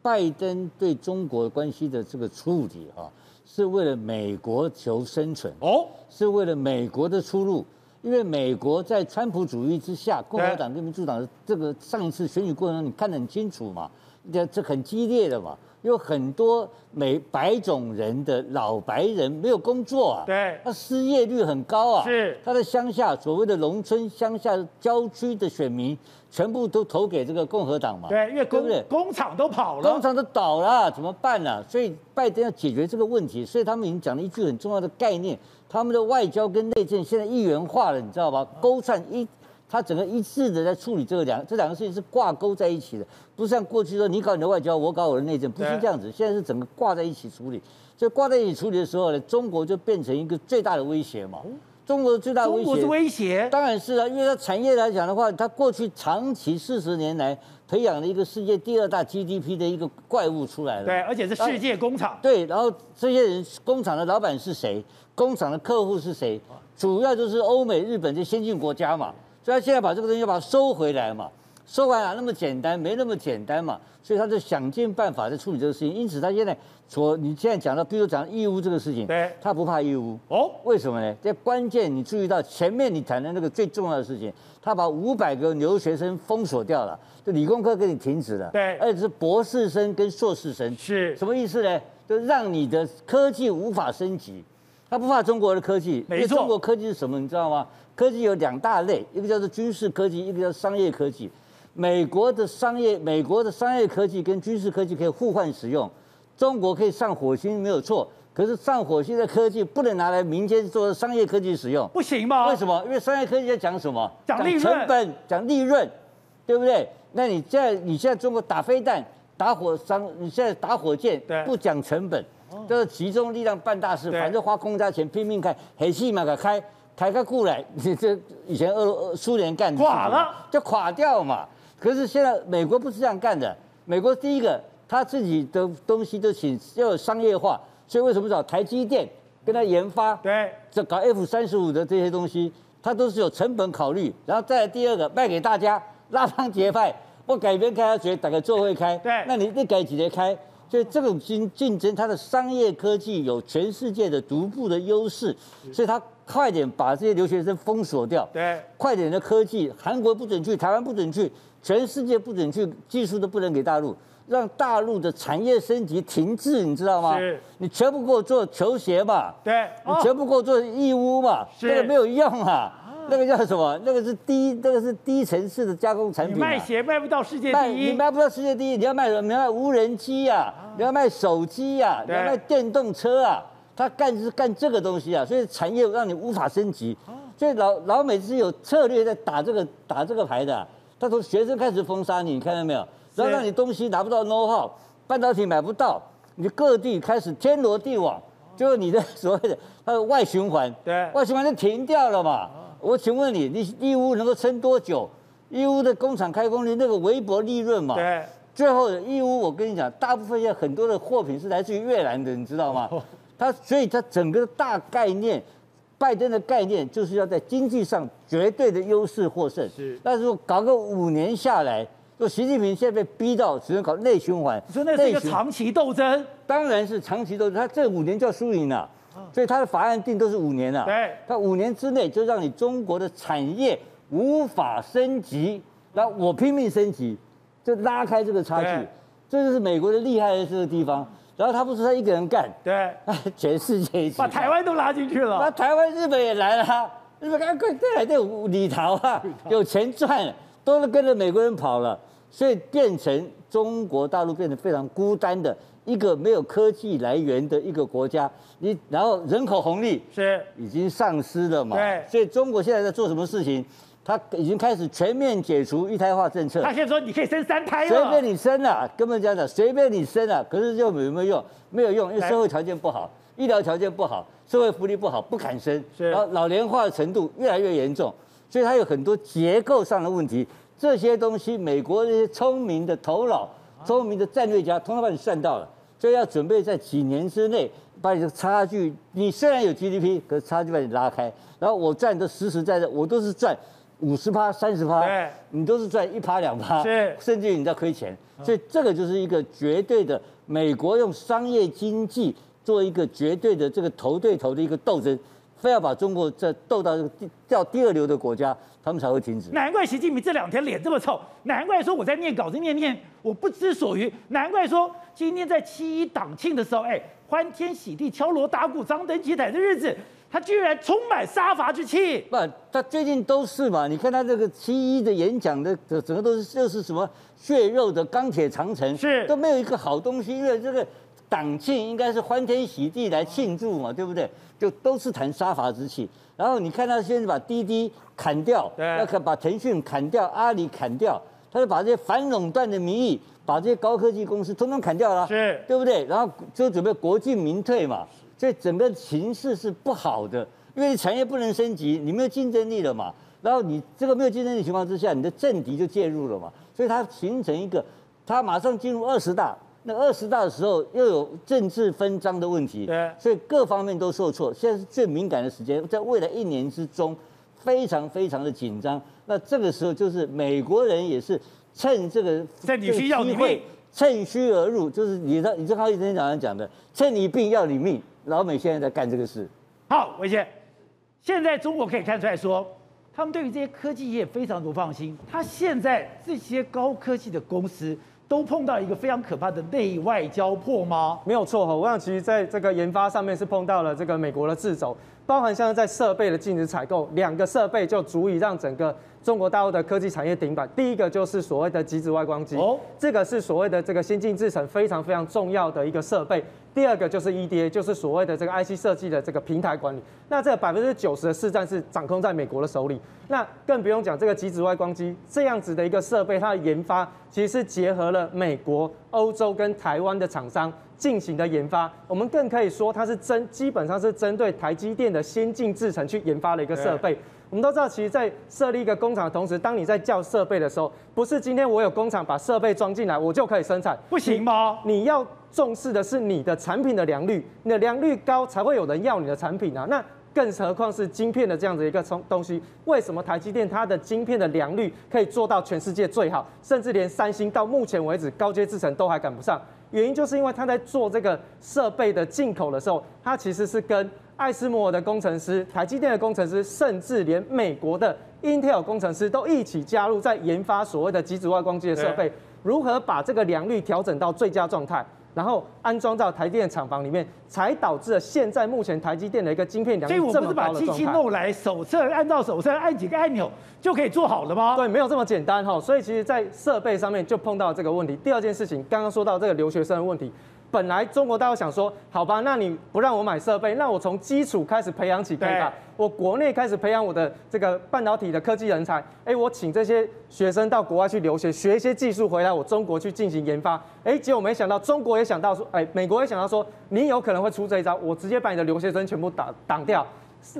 拜登对中国关系的这个处理啊，是为了美国求生存哦，是为了美国的出路。因为美国在川普主义之下，共和党跟民主党的这个上一次选举过程中，你看得很清楚嘛，这这很激烈的嘛。有很多美白种人的老白人没有工作啊，对，他失业率很高啊，是他的乡下所谓的农村乡下郊区的选民全部都投给这个共和党嘛，对，因为工对对工厂都跑了，工厂都倒了，怎么办呢、啊？所以拜登要解决这个问题，所以他们已经讲了一句很重要的概念，他们的外交跟内政现在一元化了，你知道吧？勾串一。他整个一致的在处理这个两这两个事情是挂钩在一起的，不是像过去说你搞你的外交，我搞我的内政，不是这样子。现在是整个挂在一起处理，所以挂在一起处理的时候呢，中国就变成一个最大的威胁嘛。中国的最大的威胁，中国是威胁，当然是啊，因为它产业来讲的话，它过去长期四十年来培养了一个世界第二大 GDP 的一个怪物出来了。对，而且是世界工厂。对，然后这些人工厂的老板是谁？工厂的客户是谁？主要就是欧美、日本这先进国家嘛。所以他现在把这个东西要把它收回来嘛，收回来那么简单，没那么简单嘛，所以他就想尽办法在处理这个事情。因此他现在说，你现在讲到，比如讲义乌这个事情，对，他不怕义乌哦，为什么呢？这关键你注意到前面你谈的那个最重要的事情，他把五百个留学生封锁掉了，就理工科给你停止了，对，而且是博士生跟硕士生，是什么意思呢？就让你的科技无法升级。他不怕中国的科技，没错，因为中国科技是什么？你知道吗？科技有两大类，一个叫做军事科技，一个叫商业科技。美国的商业，美国的商业科技跟军事科技可以互换使用。中国可以上火星没有错，可是上火星的科技不能拿来民间做商业科技使用，不行吗？为什么？因为商业科技在讲什么？讲利润，成本，讲利润，对不对？那你现在你现在中国打飞弹、打火商，你现在打火箭，不讲成本。就是集中力量办大事，反正花公家钱拼命开，很细嘛，给开开个过来，你这以前俄俄苏联干的垮了就垮掉嘛。可是现在美国不是这样干的，美国第一个他自己的东西都请要有商业化，所以为什么找台积电跟他研发？对，这搞 F 三十五的这些东西，他都是有成本考虑，然后再来第二个卖给大家，拉帮结派，我改编开下去，大概做会开，对，那你你改几节开？所以这种竞竞争，它的商业科技有全世界的独步的优势，所以它快点把这些留学生封锁掉。对，快点的科技，韩国不准去，台湾不准去，全世界不准去，技术都不能给大陆，让大陆的产业升级停滞，你知道吗？是，你全部给我做球鞋嘛？对，你全部给我做义乌嘛？这，个没有用啊。那个叫什么？那个是低，那个是低层次的加工产品、啊。卖鞋卖不到世界第一，你卖不到世界第一，你要卖什么？你要卖无人机呀、啊，你要卖手机呀、啊，你要卖电动车啊。他干是干这个东西啊，所以产业让你无法升级。所以老老美是有策略在打这个打这个牌的、啊。他从学生开始封杀你，你看到没有？然后让你东西拿不到 know how，半导体买不到，你各地开始天罗地网，就是你的 所谓的它的外循环，对，外循环就停掉了嘛。我请问你，你义乌能够撑多久？义乌的工厂开工率那个微薄利润嘛？对。最后义乌，我跟你讲，大部分现在很多的货品是来自于越南的，你知道吗？它所以它整个大概念，拜登的概念就是要在经济上绝对的优势获胜。是。但是说搞个五年下来，就习近平现在被逼到只能搞内循环。你说那是一个长期斗争？当然是长期斗争，他这五年就要输赢了。所以他的法案定都是五年了，对，他五年之内就让你中国的产业无法升级，然后我拼命升级，就拉开这个差距，这就是美国的厉害的这个地方。然后他不是他一个人干，对，全世界一起，把台湾都拉进去了，把台湾、日本也来了，日本赶快再来这里逃啊，有钱赚，都是跟着美国人跑了，所以变成中国大陆变得非常孤单的。一个没有科技来源的一个国家，你然后人口红利是已经丧失了嘛？对，所以中国现在在做什么事情？他已经开始全面解除一胎化政策。他现在说你可以生三胎了，随便你生啊，根本讲讲随便你生啊，可是又有没有用？没有用，因为社会条件不好，医疗条件不好，社会福利不好，不敢生，然后老年化的程度越来越严重，所以它有很多结构上的问题。这些东西，美国那些聪明的头脑。聪明的战略家，通通把你算到了，所以要准备在几年之内把你的差距，你虽然有 GDP，可是差距把你拉开。然后我赚的实实在在，我都是赚五十趴、三十趴，你都是赚一趴、两趴，甚至于你在亏钱。所以这个就是一个绝对的美国用商业经济做一个绝对的这个头对头的一个斗争。非要把中国再斗到这个掉第二流的国家，他们才会停止。难怪习近平这两天脸这么臭，难怪说我在念稿子念念我不知所云，难怪说今天在七一党庆的时候，哎，欢天喜地、敲锣打鼓、张灯结彩的日子，他居然充满杀伐之气。不，他最近都是嘛，你看他这个七一的演讲的整个都是就是什么血肉的钢铁长城，是都没有一个好东西，因为这个。党庆应该是欢天喜地来庆祝嘛，对不对？就都是谈杀伐之气。然后你看他现在把滴滴砍掉，要把腾讯砍掉，阿里砍掉，他就把这些反垄断的名义，把这些高科技公司通通砍掉了，是，对不对？然后就准备国进民退嘛，所以整个形势是不好的，因为你产业不能升级，你没有竞争力了嘛。然后你这个没有竞争力情况之下，你的政敌就介入了嘛，所以它形成一个，它马上进入二十大。那二十大的时候又有政治分赃的问题，对，所以各方面都受挫。现在是最敏感的时间，在未来一年之中，非常非常的紧张。那这个时候就是美国人也是趁这个趁你需要你命，趁虚而入，就是你的，你就靠一天早上讲的，趁你病要你命。老美现在在干这个事。好，伟杰，现在中国可以看出来说，他们对于这些科技业非常不放心。他现在这些高科技的公司。都碰到一个非常可怕的内外交迫吗？没有错哈，我想其实在这个研发上面是碰到了这个美国的制肘，包含像在设备的禁止采购，两个设备就足以让整个中国大陆的科技产业顶板。第一个就是所谓的极紫外光机，哦，这个是所谓的这个先进制程非常非常重要的一个设备。第二个就是 EDA，就是所谓的这个 IC 设计的这个平台管理。那这百分之九十的市占是掌控在美国的手里。那更不用讲这个极紫外光机这样子的一个设备，它的研发其实是结合了美国、欧洲跟台湾的厂商进行的研发。我们更可以说，它是针基本上是针对台积电的先进制程去研发的一个设备。我们都知道，其实，在设立一个工厂的同时，当你在叫设备的时候，不是今天我有工厂把设备装进来，我就可以生产，不行吗？你，你要重视的是你的产品的良率，你的良率高才会有人要你的产品啊。那更何况是晶片的这样子一个东东西，为什么台积电它的晶片的良率可以做到全世界最好，甚至连三星到目前为止高阶制程都还赶不上？原因就是因为它在做这个设备的进口的时候，它其实是跟艾斯摩尔的工程师、台积电的工程师，甚至连美国的 Intel 工程师都一起加入，在研发所谓的极紫外光机的设备，如何把这个良率调整到最佳状态，然后安装到台电的厂房里面，才导致了现在目前台积电的一个晶片良率这么高的。所以我不是把机器弄来手册，按照手册按几个按钮就可以做好了吗？对，没有这么简单哈。所以其实，在设备上面就碰到这个问题。第二件事情，刚刚说到这个留学生的问题。本来中国大陆想说，好吧，那你不让我买设备，那我从基础开始培养起，可以吧？我国内开始培养我的这个半导体的科技人才，哎，我请这些学生到国外去留学，学一些技术回来，我中国去进行研发。哎，结果没想到中国也想到说，哎，美国也想到说，你有可能会出这一招，我直接把你的留学生全部挡挡掉，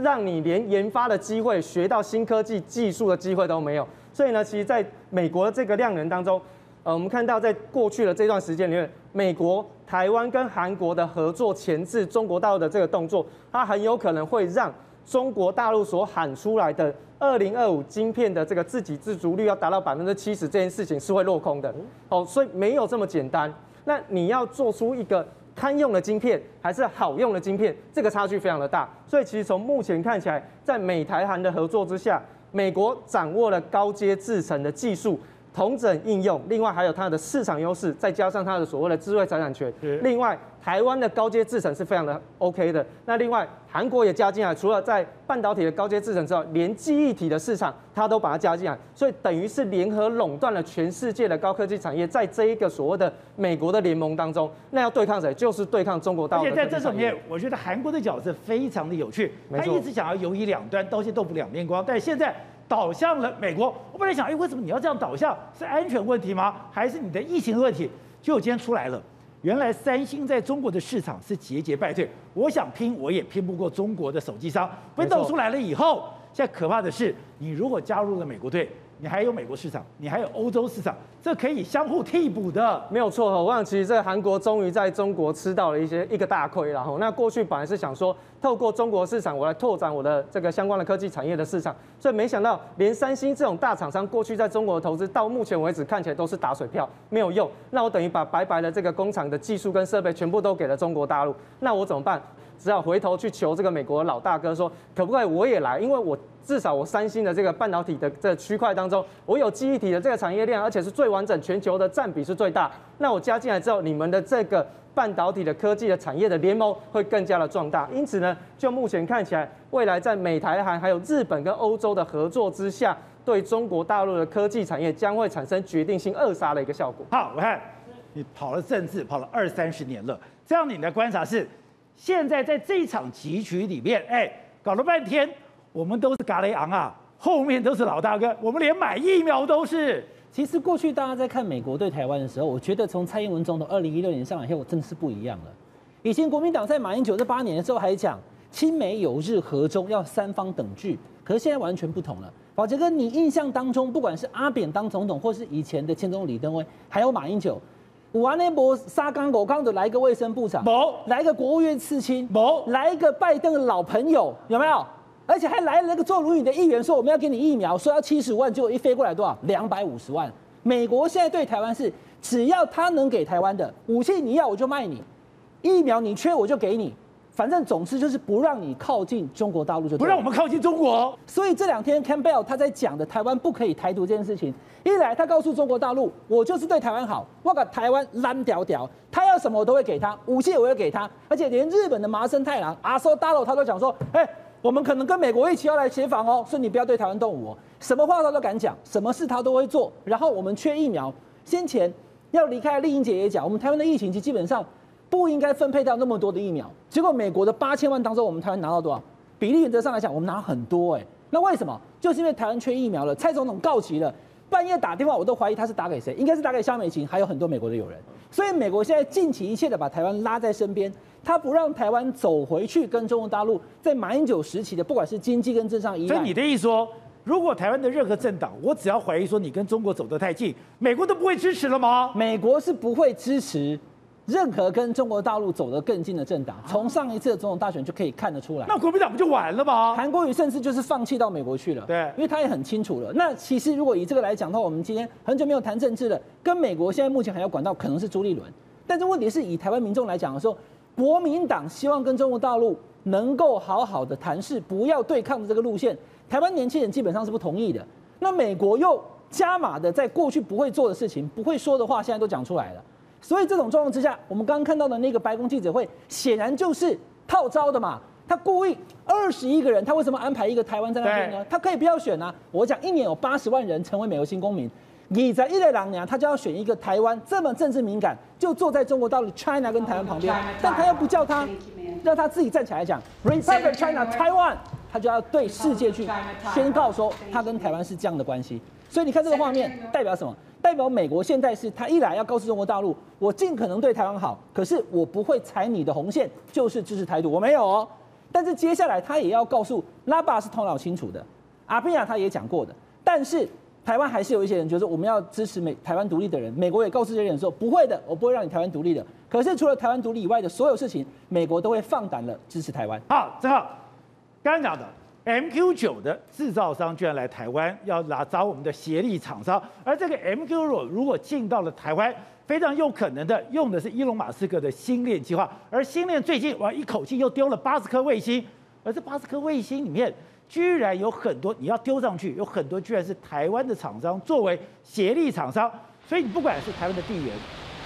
让你连研发的机会、学到新科技技术的机会都没有。所以呢，其实在美国的这个量能当中，呃，我们看到在过去的这段时间里面，美国。台湾跟韩国的合作钳制中国大陆的这个动作，它很有可能会让中国大陆所喊出来的二零二五晶片的这个自给自足率要达到百分之七十这件事情是会落空的。哦，所以没有这么简单。那你要做出一个堪用的晶片，还是好用的晶片，这个差距非常的大。所以其实从目前看起来，在美台韩的合作之下，美国掌握了高阶制程的技术。统整应用，另外还有它的市场优势，再加上它的所谓的智慧财产权。另外，台湾的高阶制程是非常的 OK 的。那另外，韩国也加进来，除了在半导体的高阶制程之外，连记忆体的市场它都把它加进来，所以等于是联合垄断了全世界的高科技产业。在这一个所谓的美国的联盟当中，那要对抗谁？就是对抗中国大陆。而且在这种面，我觉得韩国的角色非常的有趣，他一直想要游移两端，刀剑都不两面光，但是现在。倒向了美国，我本来想，哎，为什么你要这样倒向？是安全问题吗？还是你的疫情问题？结果今天出来了，原来三星在中国的市场是节节败退。我想拼，我也拼不过中国的手机商。Windows 出来了以后，现在可怕的是，你如果加入了美国队。你还有美国市场，你还有欧洲市场，这可以相互替补的，没有错哈。我想其实这韩国终于在中国吃到了一些一个大亏，然后那过去本来是想说透过中国市场我来拓展我的这个相关的科技产业的市场，所以没想到连三星这种大厂商过去在中国的投资到目前为止看起来都是打水漂，没有用。那我等于把白白的这个工厂的技术跟设备全部都给了中国大陆，那我怎么办？只好回头去求这个美国的老大哥说，可不可以我也来？因为我至少我三星的这个半导体的这个区块当中，我有记忆体的这个产业链，而且是最完整，全球的占比是最大。那我加进来之后，你们的这个半导体的科技的产业的联盟会更加的壮大。因此呢，就目前看起来，未来在美台韩还有日本跟欧洲的合作之下，对中国大陆的科技产业将会产生决定性扼杀的一个效果。好，我看你跑了政治，跑了二三十年了，这样你的观察是？现在在这场棋局里面，哎，搞了半天，我们都是嘎雷昂啊，后面都是老大哥，我们连买疫苗都是。其实过去大家在看美国对台湾的时候，我觉得从蔡英文总统二零一六年上来以后，真的是不一样了。以前国民党在马英九这八年的时候还讲亲美友日和中要三方等距，可是现在完全不同了。宝杰哥，你印象当中，不管是阿扁当总统，或是以前的前总统李登辉，还有马英九。五完那波沙钢狗刚的来一个卫生部长，某来一个国务院刺青，某来一个拜登的老朋友，有没有？而且还来了那个做轮椅的议员，说我们要给你疫苗，说要七十万，结果一飞过来多少？两百五十万。美国现在对台湾是，只要他能给台湾的武器，你要我就卖你，疫苗你缺我就给你。反正总之就是不让你靠近中国大陆，就不让我们靠近中国。所以这两天 Campbell 他在讲的台湾不可以台独这件事情，一来他告诉中国大陆，我就是对台湾好，我把台湾烂屌屌，他要什么我都会给他，武器我也给他，而且连日本的麻生太郎阿苏大佬他都讲说，哎，我们可能跟美国一起要来协防哦，所以你不要对台湾动武哦，什么话他都敢讲，什么事他都会做。然后我们缺疫苗，先前要离开，丽英姐也讲，我们台湾的疫情其实基本上。不应该分配到那么多的疫苗，结果美国的八千万当中，我们台湾拿到多少？比例原则上来讲，我们拿很多哎、那为什么？就是因为台湾缺疫苗了。蔡总统告急了，半夜打电话，我都怀疑他是打给谁？应该是打给萧美琴，还有很多美国的友人。所以美国现在尽其一切的把台湾拉在身边，他不让台湾走回去跟中国大陆在马英九时期的不管是经济跟政商依赖。所以你的意思说，如果台湾的任何政党，我只要怀疑说你跟中国走得太近，美国都不会支持了吗？美国是不会支持。任何跟中国大陆走得更近的政党，从上一次的总统大选就可以看得出来。那国民党不就完了吗？韩国瑜甚至就是放弃到美国去了。对，因为他也很清楚了。那其实如果以这个来讲的话，我们今天很久没有谈政治了，跟美国现在目前还要管道可能是朱立伦。但是问题是以台湾民众来讲的时候，国民党希望跟中国大陆能够好好的谈事，不要对抗的这个路线，台湾年轻人基本上是不同意的。那美国又加码的在过去不会做的事情、不会说的话，现在都讲出来了。所以这种状况之下，我们刚刚看到的那个白宫记者会，显然就是套招的嘛。他故意二十一个人，他为什么安排一个台湾在那边呢？他可以不要选啊。我讲一年有八十万人成为美国新公民，你在一来两年，他就要选一个台湾这么政治敏感，就坐在中国大陆 China 跟台湾旁边，但他又不叫他，让他自己站起来讲 Republic China Taiwan，他就要对世界去宣告说他跟台湾是这样的关系。所以你看这个画面代表什么？代表美国现在是他一来要告诉中国大陆，我尽可能对台湾好，可是我不会踩你的红线，就是支持台独，我没有哦。但是接下来他也要告诉拉巴是头脑清楚的，阿比亚他也讲过的。但是台湾还是有一些人觉得我们要支持美台湾独立的人，美国也告诉这些人说不会的，我不会让你台湾独立的。可是除了台湾独立以外的所有事情，美国都会放胆了支持台湾。好，正好刚刚讲的。MQ 九的制造商居然来台湾，要拿找我们的协力厂商。而这个 MQ 九如果进到了台湾，非常有可能的用的是伊隆马斯克的星链计划。而星链最近哇，一口气又丢了八十颗卫星，而这八十颗卫星里面，居然有很多你要丢上去，有很多居然是台湾的厂商作为协力厂商。所以你不管是台湾的地缘、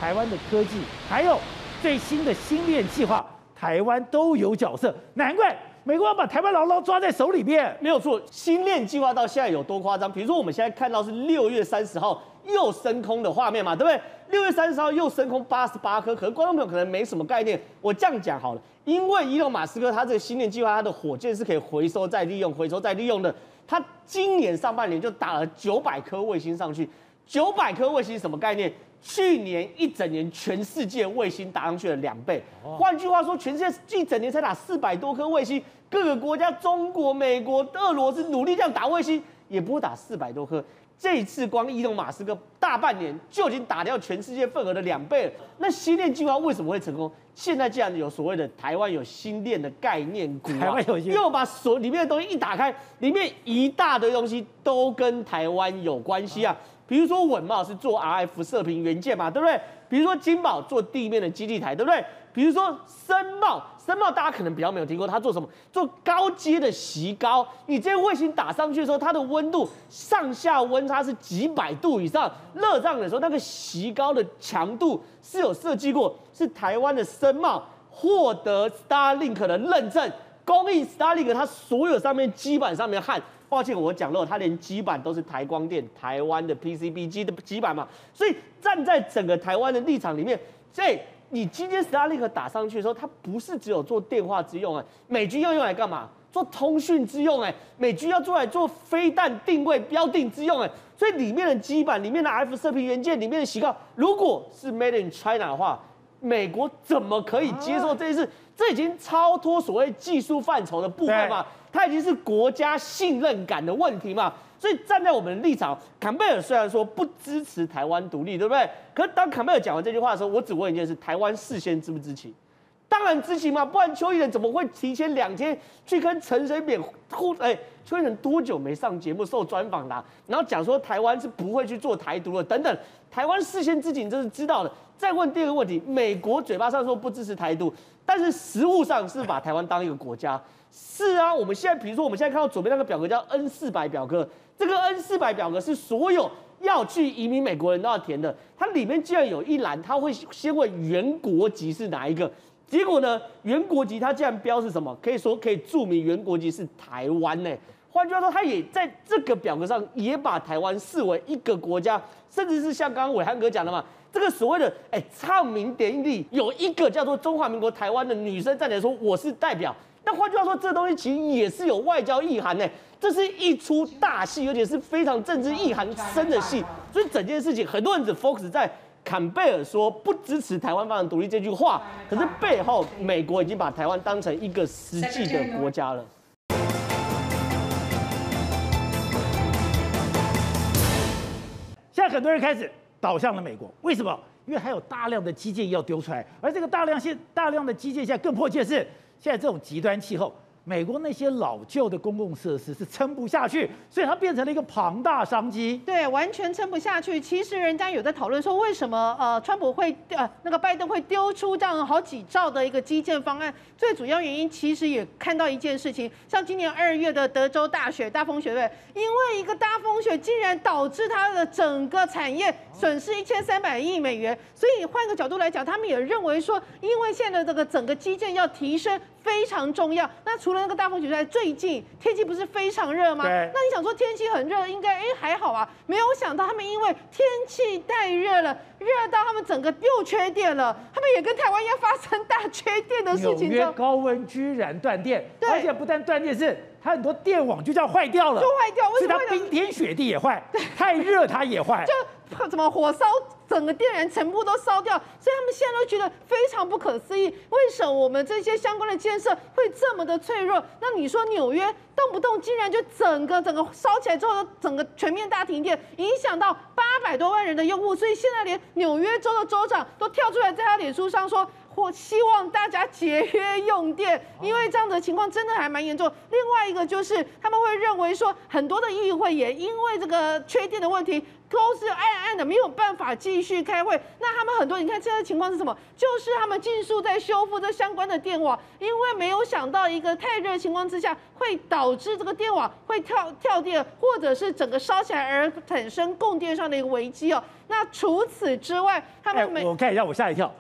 台湾的科技，还有最新的星链计划，台湾都有角色，难怪。美国要把台湾牢牢抓在手里面，没有错。星链计划到现在有多夸张？比如说，我们现在看到是六月三十号又升空的画面嘛，对不对？六月三十号又升空八十八颗，可是观众朋友可能没什么概念。我这样讲好了，因为伊隆马斯克他这个星链计划，他的火箭是可以回收再利用、回收再利用的。他今年上半年就打了九百颗卫星上去，九百颗卫星什么概念？去年一整年，全世界卫星打上去了两倍。换句话说，全世界一整年才打四百多颗卫星，各个国家，中国、美国、俄罗斯努力这样打卫星，也不会打四百多颗。这一次光伊隆马斯克大半年就已经打掉全世界份额的两倍了。那星链计划为什么会成功？现在既然有所谓的台湾有星链的概念股啊，台湾有又把所里面的东西一打开，里面一大堆东西都跟台湾有关系啊。比如说稳懋是做 RF 射频元件嘛，对不对？比如说金宝做地面的基地台，对不对？比如说森茂，森茂大家可能比较没有听过，它做什么？做高阶的锡膏。你这些卫星打上去的时候，它的温度上下温差是几百度以上，热胀冷缩，那个锡膏的强度是有设计过，是台湾的森茂获得 Starlink 的认证，供应 Starlink 它所有上面基板上面焊。抱歉，我讲漏，它连基板都是台光电台湾的 PCB 机的基板嘛，所以站在整个台湾的立场里面，所以你今天 Starlink 打上去的时候，它不是只有做电话之用啊，美军要用来干嘛？做通讯之用哎，美军要做来做飞弹定位标定之用哎，所以里面的基板、里面的 F 射频元件、里面的矽胶，如果是 Made in China 的话，美国怎么可以接受这件事？这已经超脱所谓技术范畴的部分嘛。它已经是国家信任感的问题嘛，所以站在我们的立场，坎贝尔虽然说不支持台湾独立，对不对？可是当坎贝尔讲完这句话的时候，我只问一件事：台湾事先知不知情？当然知情嘛，不然邱毅人怎么会提前两天去跟陈水扁互？哎，邱毅人多久没上节目受专访啦？然后讲说台湾是不会去做台独的，等等。台湾事先知情这是知道的。再问第二个问题，美国嘴巴上说不支持台独，但是实务上是把台湾当一个国家。是啊，我们现在比如说我们现在看到左边那个表格叫 N 四百表格，这个 N 四百表格是所有要去移民美国人都要填的，它里面竟然有一栏，它会先问原国籍是哪一个。结果呢？原国籍他竟然标示什么？可以说可以注明原国籍是台湾呢。换句话说，他也在这个表格上也把台湾视为一个国家，甚至是像刚刚暐瀚哥讲的嘛，这个所谓的哎唱名典礼有一个叫做中华民国台湾的女生站起来说我是代表。但换句话说，这东西其实也是有外交意涵呢。这是一出大戏，而且是非常政治意涵深的戏。所以整件事情，很多人只 focus 在。坎贝尔说不支持台湾发展独立这句话，可是背后美国已经把台湾当成一个实际的国家了。现在很多人开始倒向了美国，为什么？因为还有大量的基建要丢出来，而这个大量现大量的基建现在更迫切是现在这种极端气候。美国那些老旧的公共设施是撑不下去，所以它变成了一个庞大商机。对，完全撑不下去。其实人家有在讨论说，为什么呃，川普会呃那个拜登会丢出这样好几兆的一个基建方案？最主要原因其实也看到一件事情，像今年二月的德州大雪大风雪，对，因为一个大风雪竟然导致它的整个产业损失一千三百亿美元。所以换个角度来讲，他们也认为说，因为现在这个整个基建要提升。非常重要。那除了那个大风雪之外，最近天气不是非常热吗？那你想说天气很热，应该哎还好啊。没有想到他们因为天气太热了，热到他们整个又缺电了。他们也跟台湾一样发生大缺电的事情。纽约高温居然断电，而且不但断电，是它很多电网就这样坏掉了，就坏掉。为什么？冰天雪地也坏，太热它也坏。就怎么火烧？整个电源全部都烧掉，所以他们现在都觉得非常不可思议，为什么我们这些相关的建设会这么的脆弱？那你说纽约动不动竟然就整个整个烧起来之后，整个全面大停电，影响到八百多万人的用户，所以现在连纽约州的州长都跳出来在他脸书上说，或希望大家节约用电，因为这样的情况真的还蛮严重。另外一个就是他们会认为说，很多的议会也因为这个缺电的问题。都是暗暗的，没有办法继续开会。那他们很多，你看现在情况是什么？就是他们尽速在修复这相关的电网，因为没有想到一个太热的情况之下，会导致这个电网会跳跳电，或者是整个烧起来而产生供电上的一个危机哦。那除此之外，他们没、欸、我看一下，我吓一跳。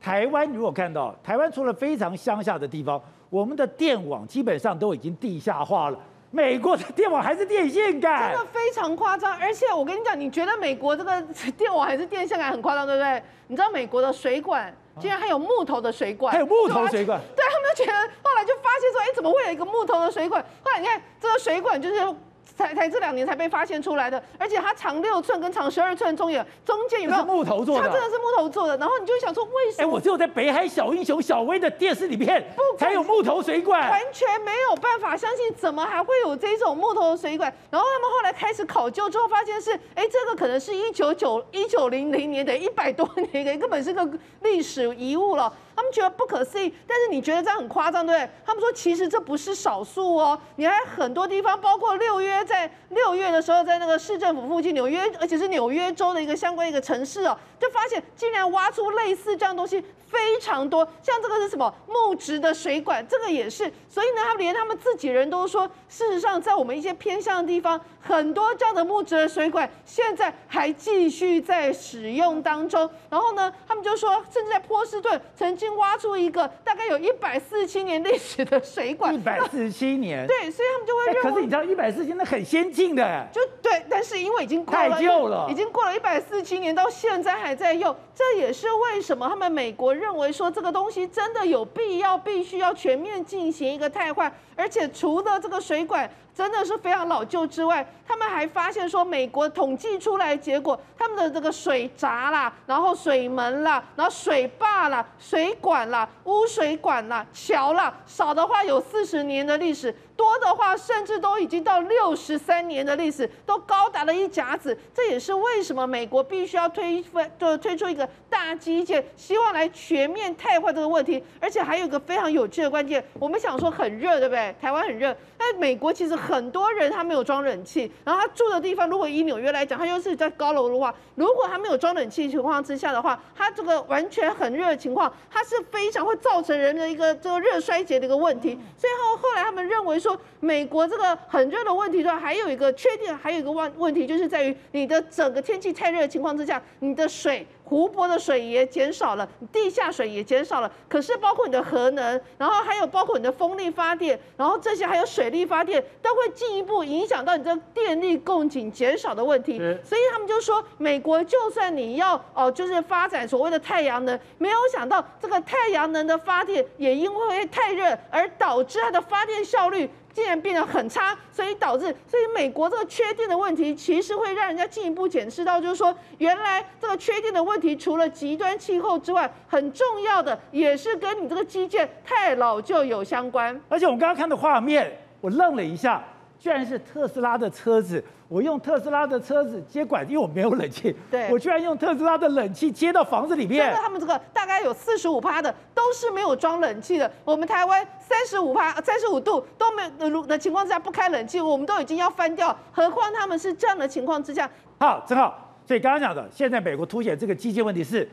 台湾如果看到台湾除了非常乡下的地方，我们的电网基本上都已经地下化了。美国的电网还是电线杆，真的非常夸张。而且我跟你讲，你觉得美国这个 电网还是电线杆很夸张，对不对？你知道美国的水管竟然还有木头的水管，还有木头水管，对，他们就觉得，后来就发现说，哎，怎么会有一个木头的水管？后来你看这个水管就是。才才这两年才被发现出来的，而且它长六寸跟长十二寸中间中间有没有木头做的？它真的是木头做的。然后你就想说，为什么？哎，我只有在北海小英雄小薇的电视里面才有木头水管，完全没有办法相信，怎么还会有这种木头的水管？然后他们后来开始考究之后，发现是，哎，这个可能是一九九一九零零年的一百多年，根本是个历史遗物了。他们觉得不可思议，但是你觉得这样很夸张，对不对？他们说其实这不是少数哦，你还很多地方，包括六月在六月的时候，在那个市政府附近，纽约，而且是纽约州的一个相关一个城市哦，就发现竟然挖出类似这样东西。非常多，像这个是什么木质的水管，这个也是。所以呢，他们连他们自己人都说，事实上在我们一些偏向的地方，很多这样的木质的水管现在还继续在使用当中。然后呢，他们就说，甚至在波士顿曾经挖出一个大概有一百四十七年历史的水管。一百四十七年。对，所以他们就会认为。可是你知道，一百四十七那很先进的。就对，但是因为已经太旧了，已经过了一百四十七年，到现在还还在用。这也是为什么他们美国。认为说这个东西真的有必要，必须要全面进行一个汰换，而且除了这个水管。真的是非常老旧之外，他们还发现说，美国统计出来结果，他们的这个水闸啦，然后水门啦，然后水坝啦、水管啦、污水管啦、桥啦，少的话有四十年的历史。多的话，甚至都已经到六十三年的历史，都高达了一甲子。这也是为什么美国必须要推分，就推出一个大基建，希望来全面汰换这个问题。而且还有一个非常有趣的关键，我们想说很热，对不对？台湾很热，但美国其实很多人他没有装冷气，然后他住的地方，如果以纽约来讲，他又是在高楼的话，如果他没有装冷气情况之下的话，他这个完全很热的情况，他是非常会造成人的一个这个热衰竭的一个问题。所以后后来他们认为说。说美国这个很热的问题之外，还有一个缺点，还有一个问问题，就是在于你的整个天气太热的情况之下，你的水。湖泊的水也减少了，地下水也减少了。可是包括你的核能，然后还有包括你的风力发电，然后这些还有水力发电，都会进一步影响到你这电力供给减少的问题。所以他们就说，美国就算你要哦，就是发展所谓的太阳能，没有想到这个太阳能的发电也因为太热而导致它的发电效率。竟然变得很差，所以导致，所以美国这个缺电的问题，其实会让人家进一步检视到，就是说，原来这个缺电的问题，除了极端气候之外，很重要的也是跟你这个基建太老旧有相关。而且我们刚刚看的画面，我愣了一下。居然是特斯拉的车子，我用特斯拉的车子接管，因为我没有冷气，对，我居然用特斯拉的冷气接到房子里面。他们这个大概有四十五趴的都是没有装冷气的。我们台湾三十五趴、三十五度都没有的情况之下不开冷气，我们都已经要翻掉，何况他们是这样的情况之下。好，正好，所以刚刚讲的，现在美国凸显这个基建问题是。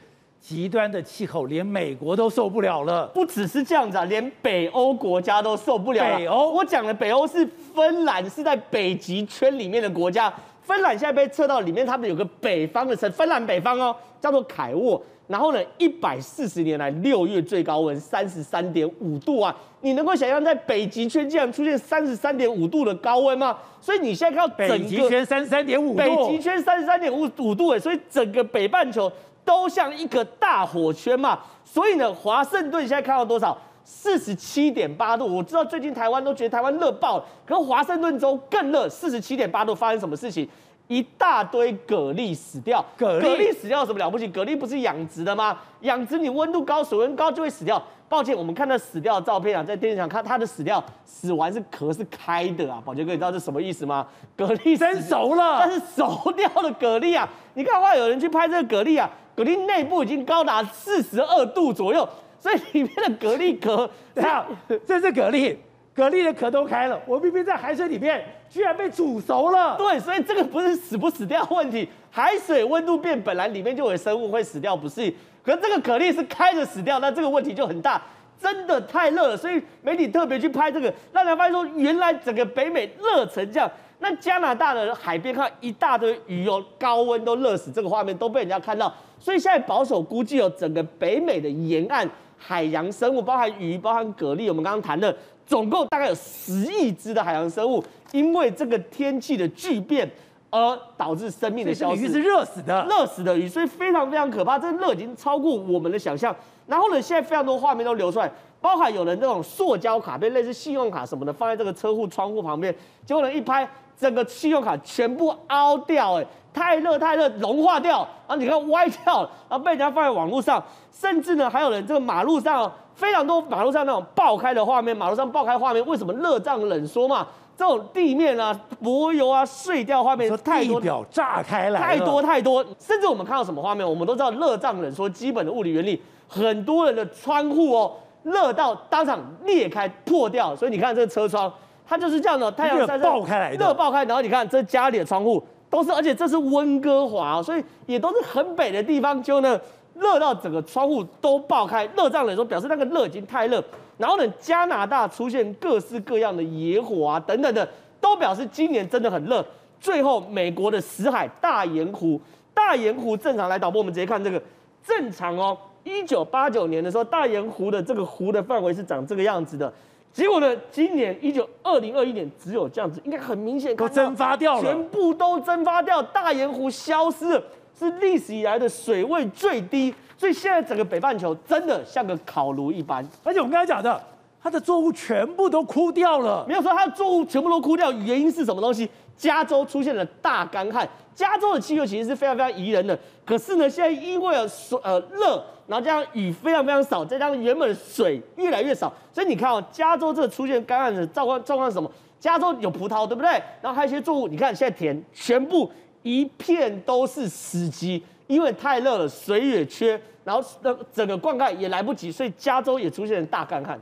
极端的气候，连美国都受不了了。不只是这样子啊，连北欧国家都受不了。北欧，我讲的北欧是芬兰，是在北极圈里面的国家。芬兰现在被测到里面，他们有个北方的城，芬兰北方哦，叫做凯沃。然后呢，一百四十年来六月最高温三十三点五度啊！你能够想象在北极圈竟然出现三十三点五度的高温吗？所以你现在看到北极圈三十三点五度，北极圈三十三点五五度哎，所以整个北半球。都像一个大火圈嘛，所以呢，华盛顿现在看到多少？四十七点八度。我知道最近台湾都觉得台湾热爆了，可是华盛顿州更热，四十七点八度。发生什么事情？一大堆蛤蜊死掉。蛤蜊，蛤蜊死掉有什么了不起？蛤蜊不是养殖的吗？养殖你温度高，水温高就会死掉。抱歉，我们看到死掉的照片啊，在电视上看它的死掉，死完是壳是开的啊。宝杰哥，你知道这什么意思吗？蛤蜊蒸熟了，但是熟掉的蛤蜊啊！你看，话有人去拍这个蛤蜊啊。蛤蜊内部已经高达四十二度左右，所以里面的蛤蜊壳，你看，这是蛤蜊，蛤蜊的壳都开了。我明明在海水里面，居然被煮熟了。对，所以这个不是死不死掉问题，海水温度变，本来里面就有生物会死掉，不是？可是这个蛤蜊是开着死掉，那这个问题就很大，真的太热了。所以媒体特别去拍这个，让人发现说，原来整个北美热成这样。那加拿大的海边看一大堆鱼哦，高温都热死，这个画面都被人家看到。所以现在保守估计哦，整个北美的沿岸海洋生物，包含鱼、包含蛤蜊，我们刚刚谈的，总共大概有十亿只的海洋生物，因为这个天气的巨变而导致生命的消失。鱼是热死的，热死的鱼，所以非常非常可怕。这个热已经超过我们的想象。然后呢，现在非常多画面都流出来，包含有人这种塑胶卡片，类似信用卡什么的，放在这个车库窗户旁边，结果呢一拍。整个信用卡全部凹掉，哎，太热太热，融化掉，然后你看歪掉了，然后被人家放在网络上，甚至呢还有人这个马路上非常多马路上那种爆开的画面，马路上爆开画面，为什么热胀冷缩嘛？这种地面啊、柏油啊碎掉画面太多，地表炸开来太多太多，甚至我们看到什么画面，我们都知道热胀冷缩基本的物理原理，很多人的窗户哦热到当场裂开破掉，所以你看这个车窗。它就是这样的，太阳晒爆开来的，热爆开，然后你看这家里的窗户都是，而且这是温哥华，所以也都是很北的地方，就呢热到整个窗户都爆开，热胀冷缩，表示那个热已经太热。然后呢，加拿大出现各式各样的野火啊等等的，都表示今年真的很热。最后，美国的死海大盐湖，大盐湖正常来导播，我们直接看这个正常哦。一九八九年的时候，大盐湖的这个湖的范围是长这个样子的。结果呢？今年一九二零二一年只有这样子，应该很明显都蒸发掉了，全部都蒸发掉，大盐湖消失了，是历史以来的水位最低，所以现在整个北半球真的像个烤炉一般。而且我们刚才讲的它的作物全部都枯掉了。没有说它的作物全部都枯掉，原因是什么东西？加州出现了大干旱。加州的气候其实是非常非常宜人的，可是呢，现在因为水呃热，然后加上雨非常非常少，再加上原本的水越来越少，所以你看哦，加州这个出现干旱的状况状况是什么？加州有葡萄，对不对？然后还有一些作物，你看现在田全部一片都是死寂，因为太热了，水也缺，然后那整个灌溉也来不及，所以加州也出现了大干旱。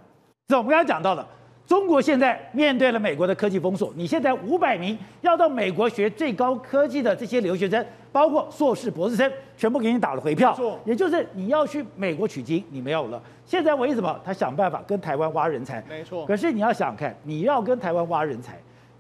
这我们刚才讲到的。中国现在面对了美国的科技封锁，你现在五百名要到美国学最高科技的这些留学生，包括硕士、博士生，全部给你打了回票。错，也就是你要去美国取经，你没有了。现在为什么他想办法跟台湾挖人才？没错。可是你要想想看，你要跟台湾挖人才，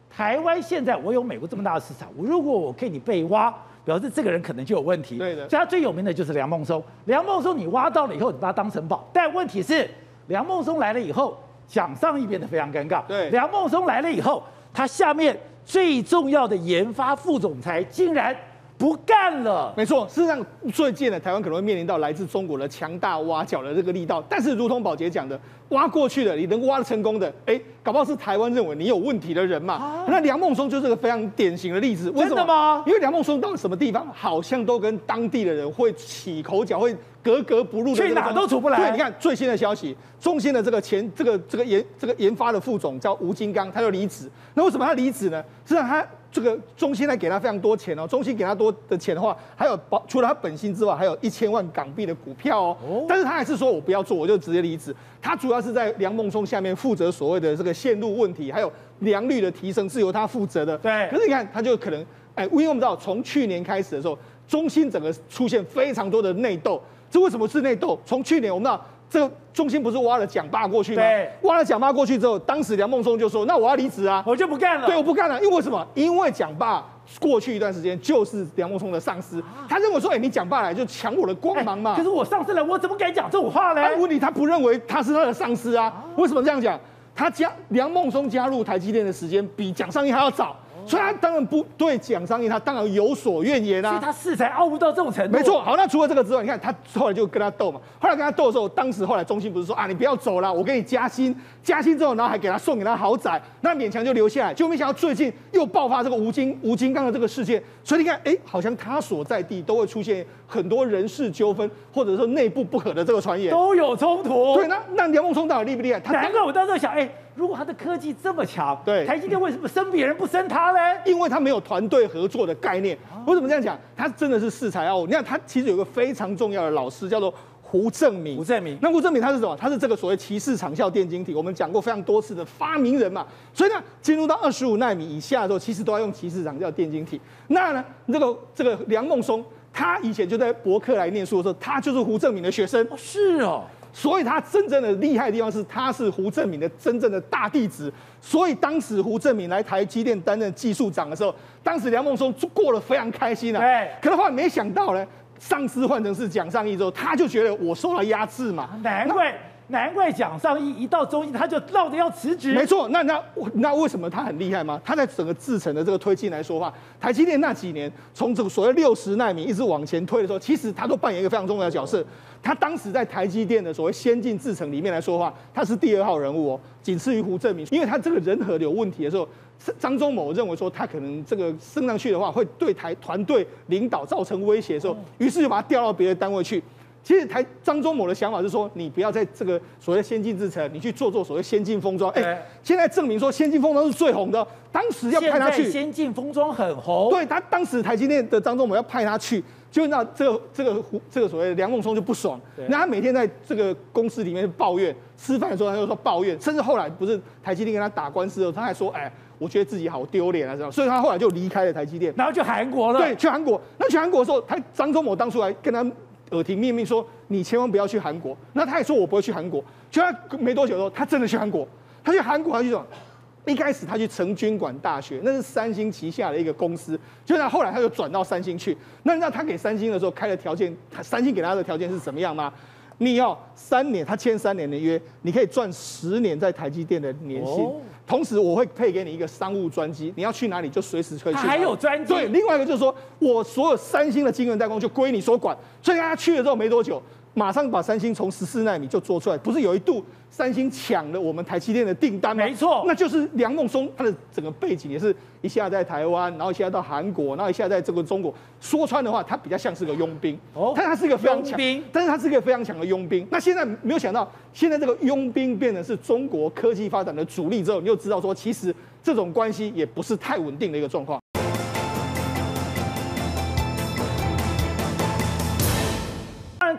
台湾现在我有美国这么大的市场，我如果我可以你被挖，表示这个人可能就有问题。对的。所以他最有名的就是梁孟松。梁孟松你挖到了以后，你把他当成宝，但问题是梁孟松来了以后。蒋尚义变得非常尴尬。对，梁孟松来了以后，他下面最重要的研发副总裁竟然不干了。没错，事实上最近呢，台湾可能会面临到来自中国的强大挖角的这个力道。但是，如同宝杰讲的，挖过去的，你能挖得成功的，哎，搞不好是台湾认为你有问题的人嘛。啊、那梁孟松就是个非常典型的例子。为什么？真的吗？因为梁孟松到什么地方，好像都跟当地的人会起口角，会。格格不入的，去哪都出不来。对，你看最新的消息，中芯的这个前这个这个研这个研发的副总叫吴金刚，他就离职。那为什么他离职呢？实际上他这个中芯来给他非常多钱哦，中心给他多的钱的话，还有包除了他本薪之外，还有一千万港币的股票哦。哦。但是他还是说我不要做，我就直接离职。他主要是在梁孟松下面负责所谓的这个线路问题，还有良率的提升是由他负责的。对。可是你看，他就可能哎，因为我们知道从去年开始的时候，中心整个出现非常多的内斗。这为什么是内斗？从去年我们知道，这个中心不是挖了蒋爸过去吗？对，挖了蒋爸过去之后，当时梁孟松就说：“那我要离职啊，我就不干了。”对，我不干了，因为为什么？因为蒋爸过去一段时间就是梁孟松的上司，他认为说：“哎，你蒋爸来就抢我的光芒嘛。”可是我上司来，我怎么敢讲这种话呢？问题他不认为他是他的上司啊？为什么这样讲？他加梁孟松加入台积电的时间比蒋尚义还要早。所以他当然不对蒋尚义，他当然有所怨言啊。所以他恃才傲物到这种程度。没错，好，那除了这个之外，你看他后来就跟他斗嘛。后来跟他斗的时候，当时后来中心不是说啊，你不要走了，我给你加薪，加薪之后，然后还给他送给他豪宅，那勉强就留下来。就没想到最近又爆发这个吴金吴金刚的这个事件，所以你看，哎，好像他所在地都会出现很多人事纠纷，或者说内部不可的这个传言，都有冲突。对，那那梁孟松到底厉不厉害？他难怪我当时想，哎。如果他的科技这么强，对，台积电为什么生别人不生他呢？因为他没有团队合作的概念。为什么这样讲？他真的是恃才傲物。你看，他其实有个非常重要的老师，叫做胡正明。胡正明，那胡正明他是什么？他是这个所谓鳍式长效电晶体，我们讲过非常多次的发明人嘛。所以呢，进入到二十五纳米以下的时候，其实都要用鳍式长效电晶体。那呢，这个这个梁孟松，他以前就在伯克莱念书的时候，他就是胡正明的学生。哦，是哦。所以他真正的厉害的地方是，他是胡正明的真正的大弟子。所以当时胡正明来台积电担任技术长的时候，当时梁孟松过得非常开心啊。哎。可是后来没想到呢，上司换成是蒋尚义之后，他就觉得我受到压制嘛。难怪。难怪蒋尚义一到中芯，他就闹着要辞职。没错，那那那为什么他很厉害吗？他在整个制程的这个推进来说话，台积电那几年从这个所谓六十纳米一直往前推的时候，其实他都扮演一个非常重要的角色。他当时在台积电的所谓先进制程里面来说话，他是第二号人物哦，仅次于胡正明。因为他这个人和有问题的时候，张忠谋认为说他可能这个升上去的话，会对台团队领导造成威胁的时候，于是就把他调到别的单位去。其实台张忠谋的想法是说，你不要在这个所谓先进制程，你去做做所谓先进封装。哎、欸，现在证明说先进封装是最红的。当时要派他去，先进封装很红。对他当时台积电的张忠谋要派他去，就那这个这个这个所谓梁孟松就不爽，那他每天在这个公司里面抱怨，吃饭的时候他就说抱怨，甚至后来不是台积电跟他打官司的时候，他还说，哎，我觉得自己好丢脸啊，这样，所以他后来就离开了台积电，然后去韩国了。对，去韩国。那去韩国的时候，他张忠谋当初还跟他。耳提面命说：“你千万不要去韩国。”那他也说：“我不会去韩国。”就他没多久的时候，他真的去韩国。他去韩国，他去什么？一开始他去成军馆大学，那是三星旗下的一个公司。就那后来他就转到三星去。那那他给三星的时候开的条件，三星给他的条件是怎么样吗？你要三年，他签三年的约，你可以赚十年在台积电的年薪。同时，我会配给你一个商务专机，你要去哪里就随时可以去。还有专机。对，另外一个就是说，我所有三星的晶圆代工就归你所管。所以他去了之后没多久，马上把三星从十四纳米就做出来，不是有一度三星抢了我们台积电的订单吗？没错，那就是梁孟松他的整个背景也是一下在台湾，然后一下到韩国，然后一下在这个中国。说穿的话，他比较像是个佣兵哦，但他是一个非常强，但是他是一个非常强的佣兵。那现在没有想到，现在这个佣兵变成是中国科技发展的主力之后，你就知道说，其实这种关系也不是太稳定的一个状况。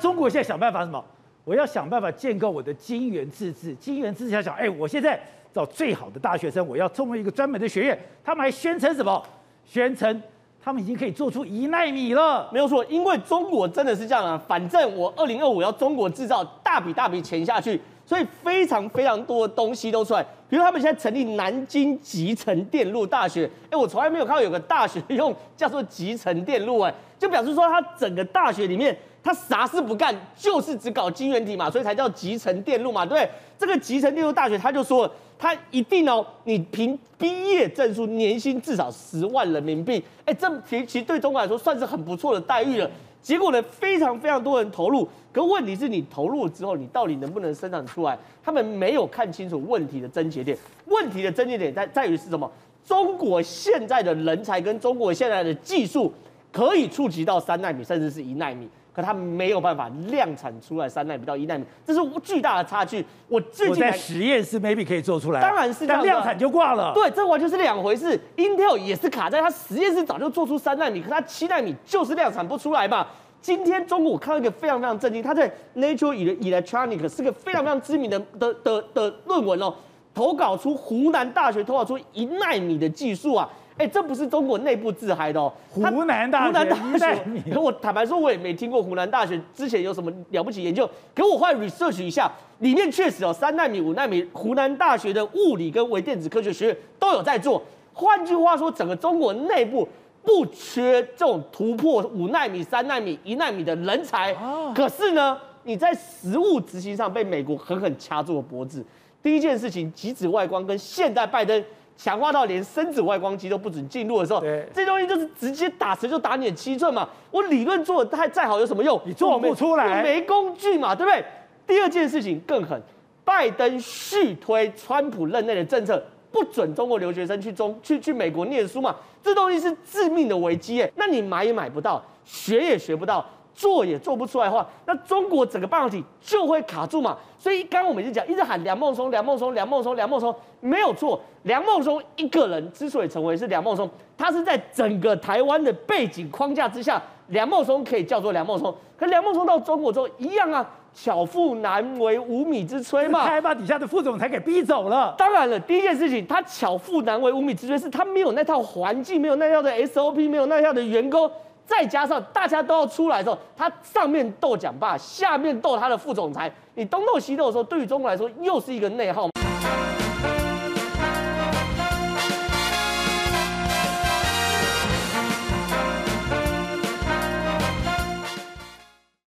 中国现在想办法什么？我要想办法建构我的晶圆自治。晶圆自治，想想，哎，我现在找最好的大学生，我要成为一个专门的学院。他们还宣称什么？宣称他们已经可以做出一纳米了。没有错，因为中国真的是这样啊。反正我二零二五要中国制造，大笔大笔钱下去，所以非常非常多的东西都出来。比如他们现在成立南京集成电路大学，哎，我从来没有看到有个大学用叫做集成电路，哎，就表示说它整个大学里面。他啥事不干，就是只搞晶圆体嘛，所以才叫集成电路嘛，对不对？这个集成电路大学，他就说他一定哦，你凭毕业证书，年薪至少十万人民币，哎，这其其实对中国来说算是很不错的待遇了。结果呢，非常非常多人投入，可问题是你投入了之后，你到底能不能生产出来？他们没有看清楚问题的症结点。问题的症结点在在于是什么？中国现在的人才跟中国现在的技术可以触及到三纳米，甚至是一纳米。可它没有办法量产出来三纳米到一纳米，这是巨大的差距。我最近在实验室 maybe 可以做出来，当然是但量产就挂了。对，这完全是两回事。Intel 也是卡在它实验室早就做出三纳米，可它七纳米就是量产不出来嘛。今天中午我看到一个非常非常震惊，他在 Nature Electronics 是个非常非常知名的的的的论文哦，投稿出湖南大学投稿出一纳米的技术啊。哎，这不是中国内部自嗨的哦。湖南大学，湖南大学。可我坦白说，我也没听过湖南大学之前有什么了不起研究。可我后来 research 一下，里面确实有三纳米、五纳米，湖南大学的物理跟微电子科学学院都有在做。换句话说，整个中国内部不缺这种突破五纳米、三纳米、一纳米的人才。可是呢，你在实务执行上被美国狠狠掐住了脖子。第一件事情，极紫外光跟现代拜登。强化到连深紫外光机都不准进入的时候，对，这东西就是直接打折就打你的七寸嘛。我理论做的太再好有什么用？你做不出来，没工具嘛，对不对？第二件事情更狠，拜登续推川普任内的政策，不准中国留学生去中去去美国念书嘛。这东西是致命的危机耶。那你买也买不到，学也学不到。做也做不出来的话，那中国整个半导体就会卡住嘛。所以刚刚我们一直讲，一直喊梁孟松、梁孟松、梁孟松、梁孟松，没有错。梁孟松一个人之所以成为是梁孟松，他是在整个台湾的背景框架之下，梁孟松可以叫做梁孟松。可梁孟松到中国之后一样啊，巧妇难为无米之炊嘛，他还把底下的副总裁给逼走了。当然了，第一件事情，他巧妇难为无米之炊，是他没有那套环境，没有那套的 SOP，没有那套的员工。再加上大家都要出来的时候，他上面斗讲爸，下面斗他的副总裁，你东斗西斗的时候，对于中国来说又是一个内耗。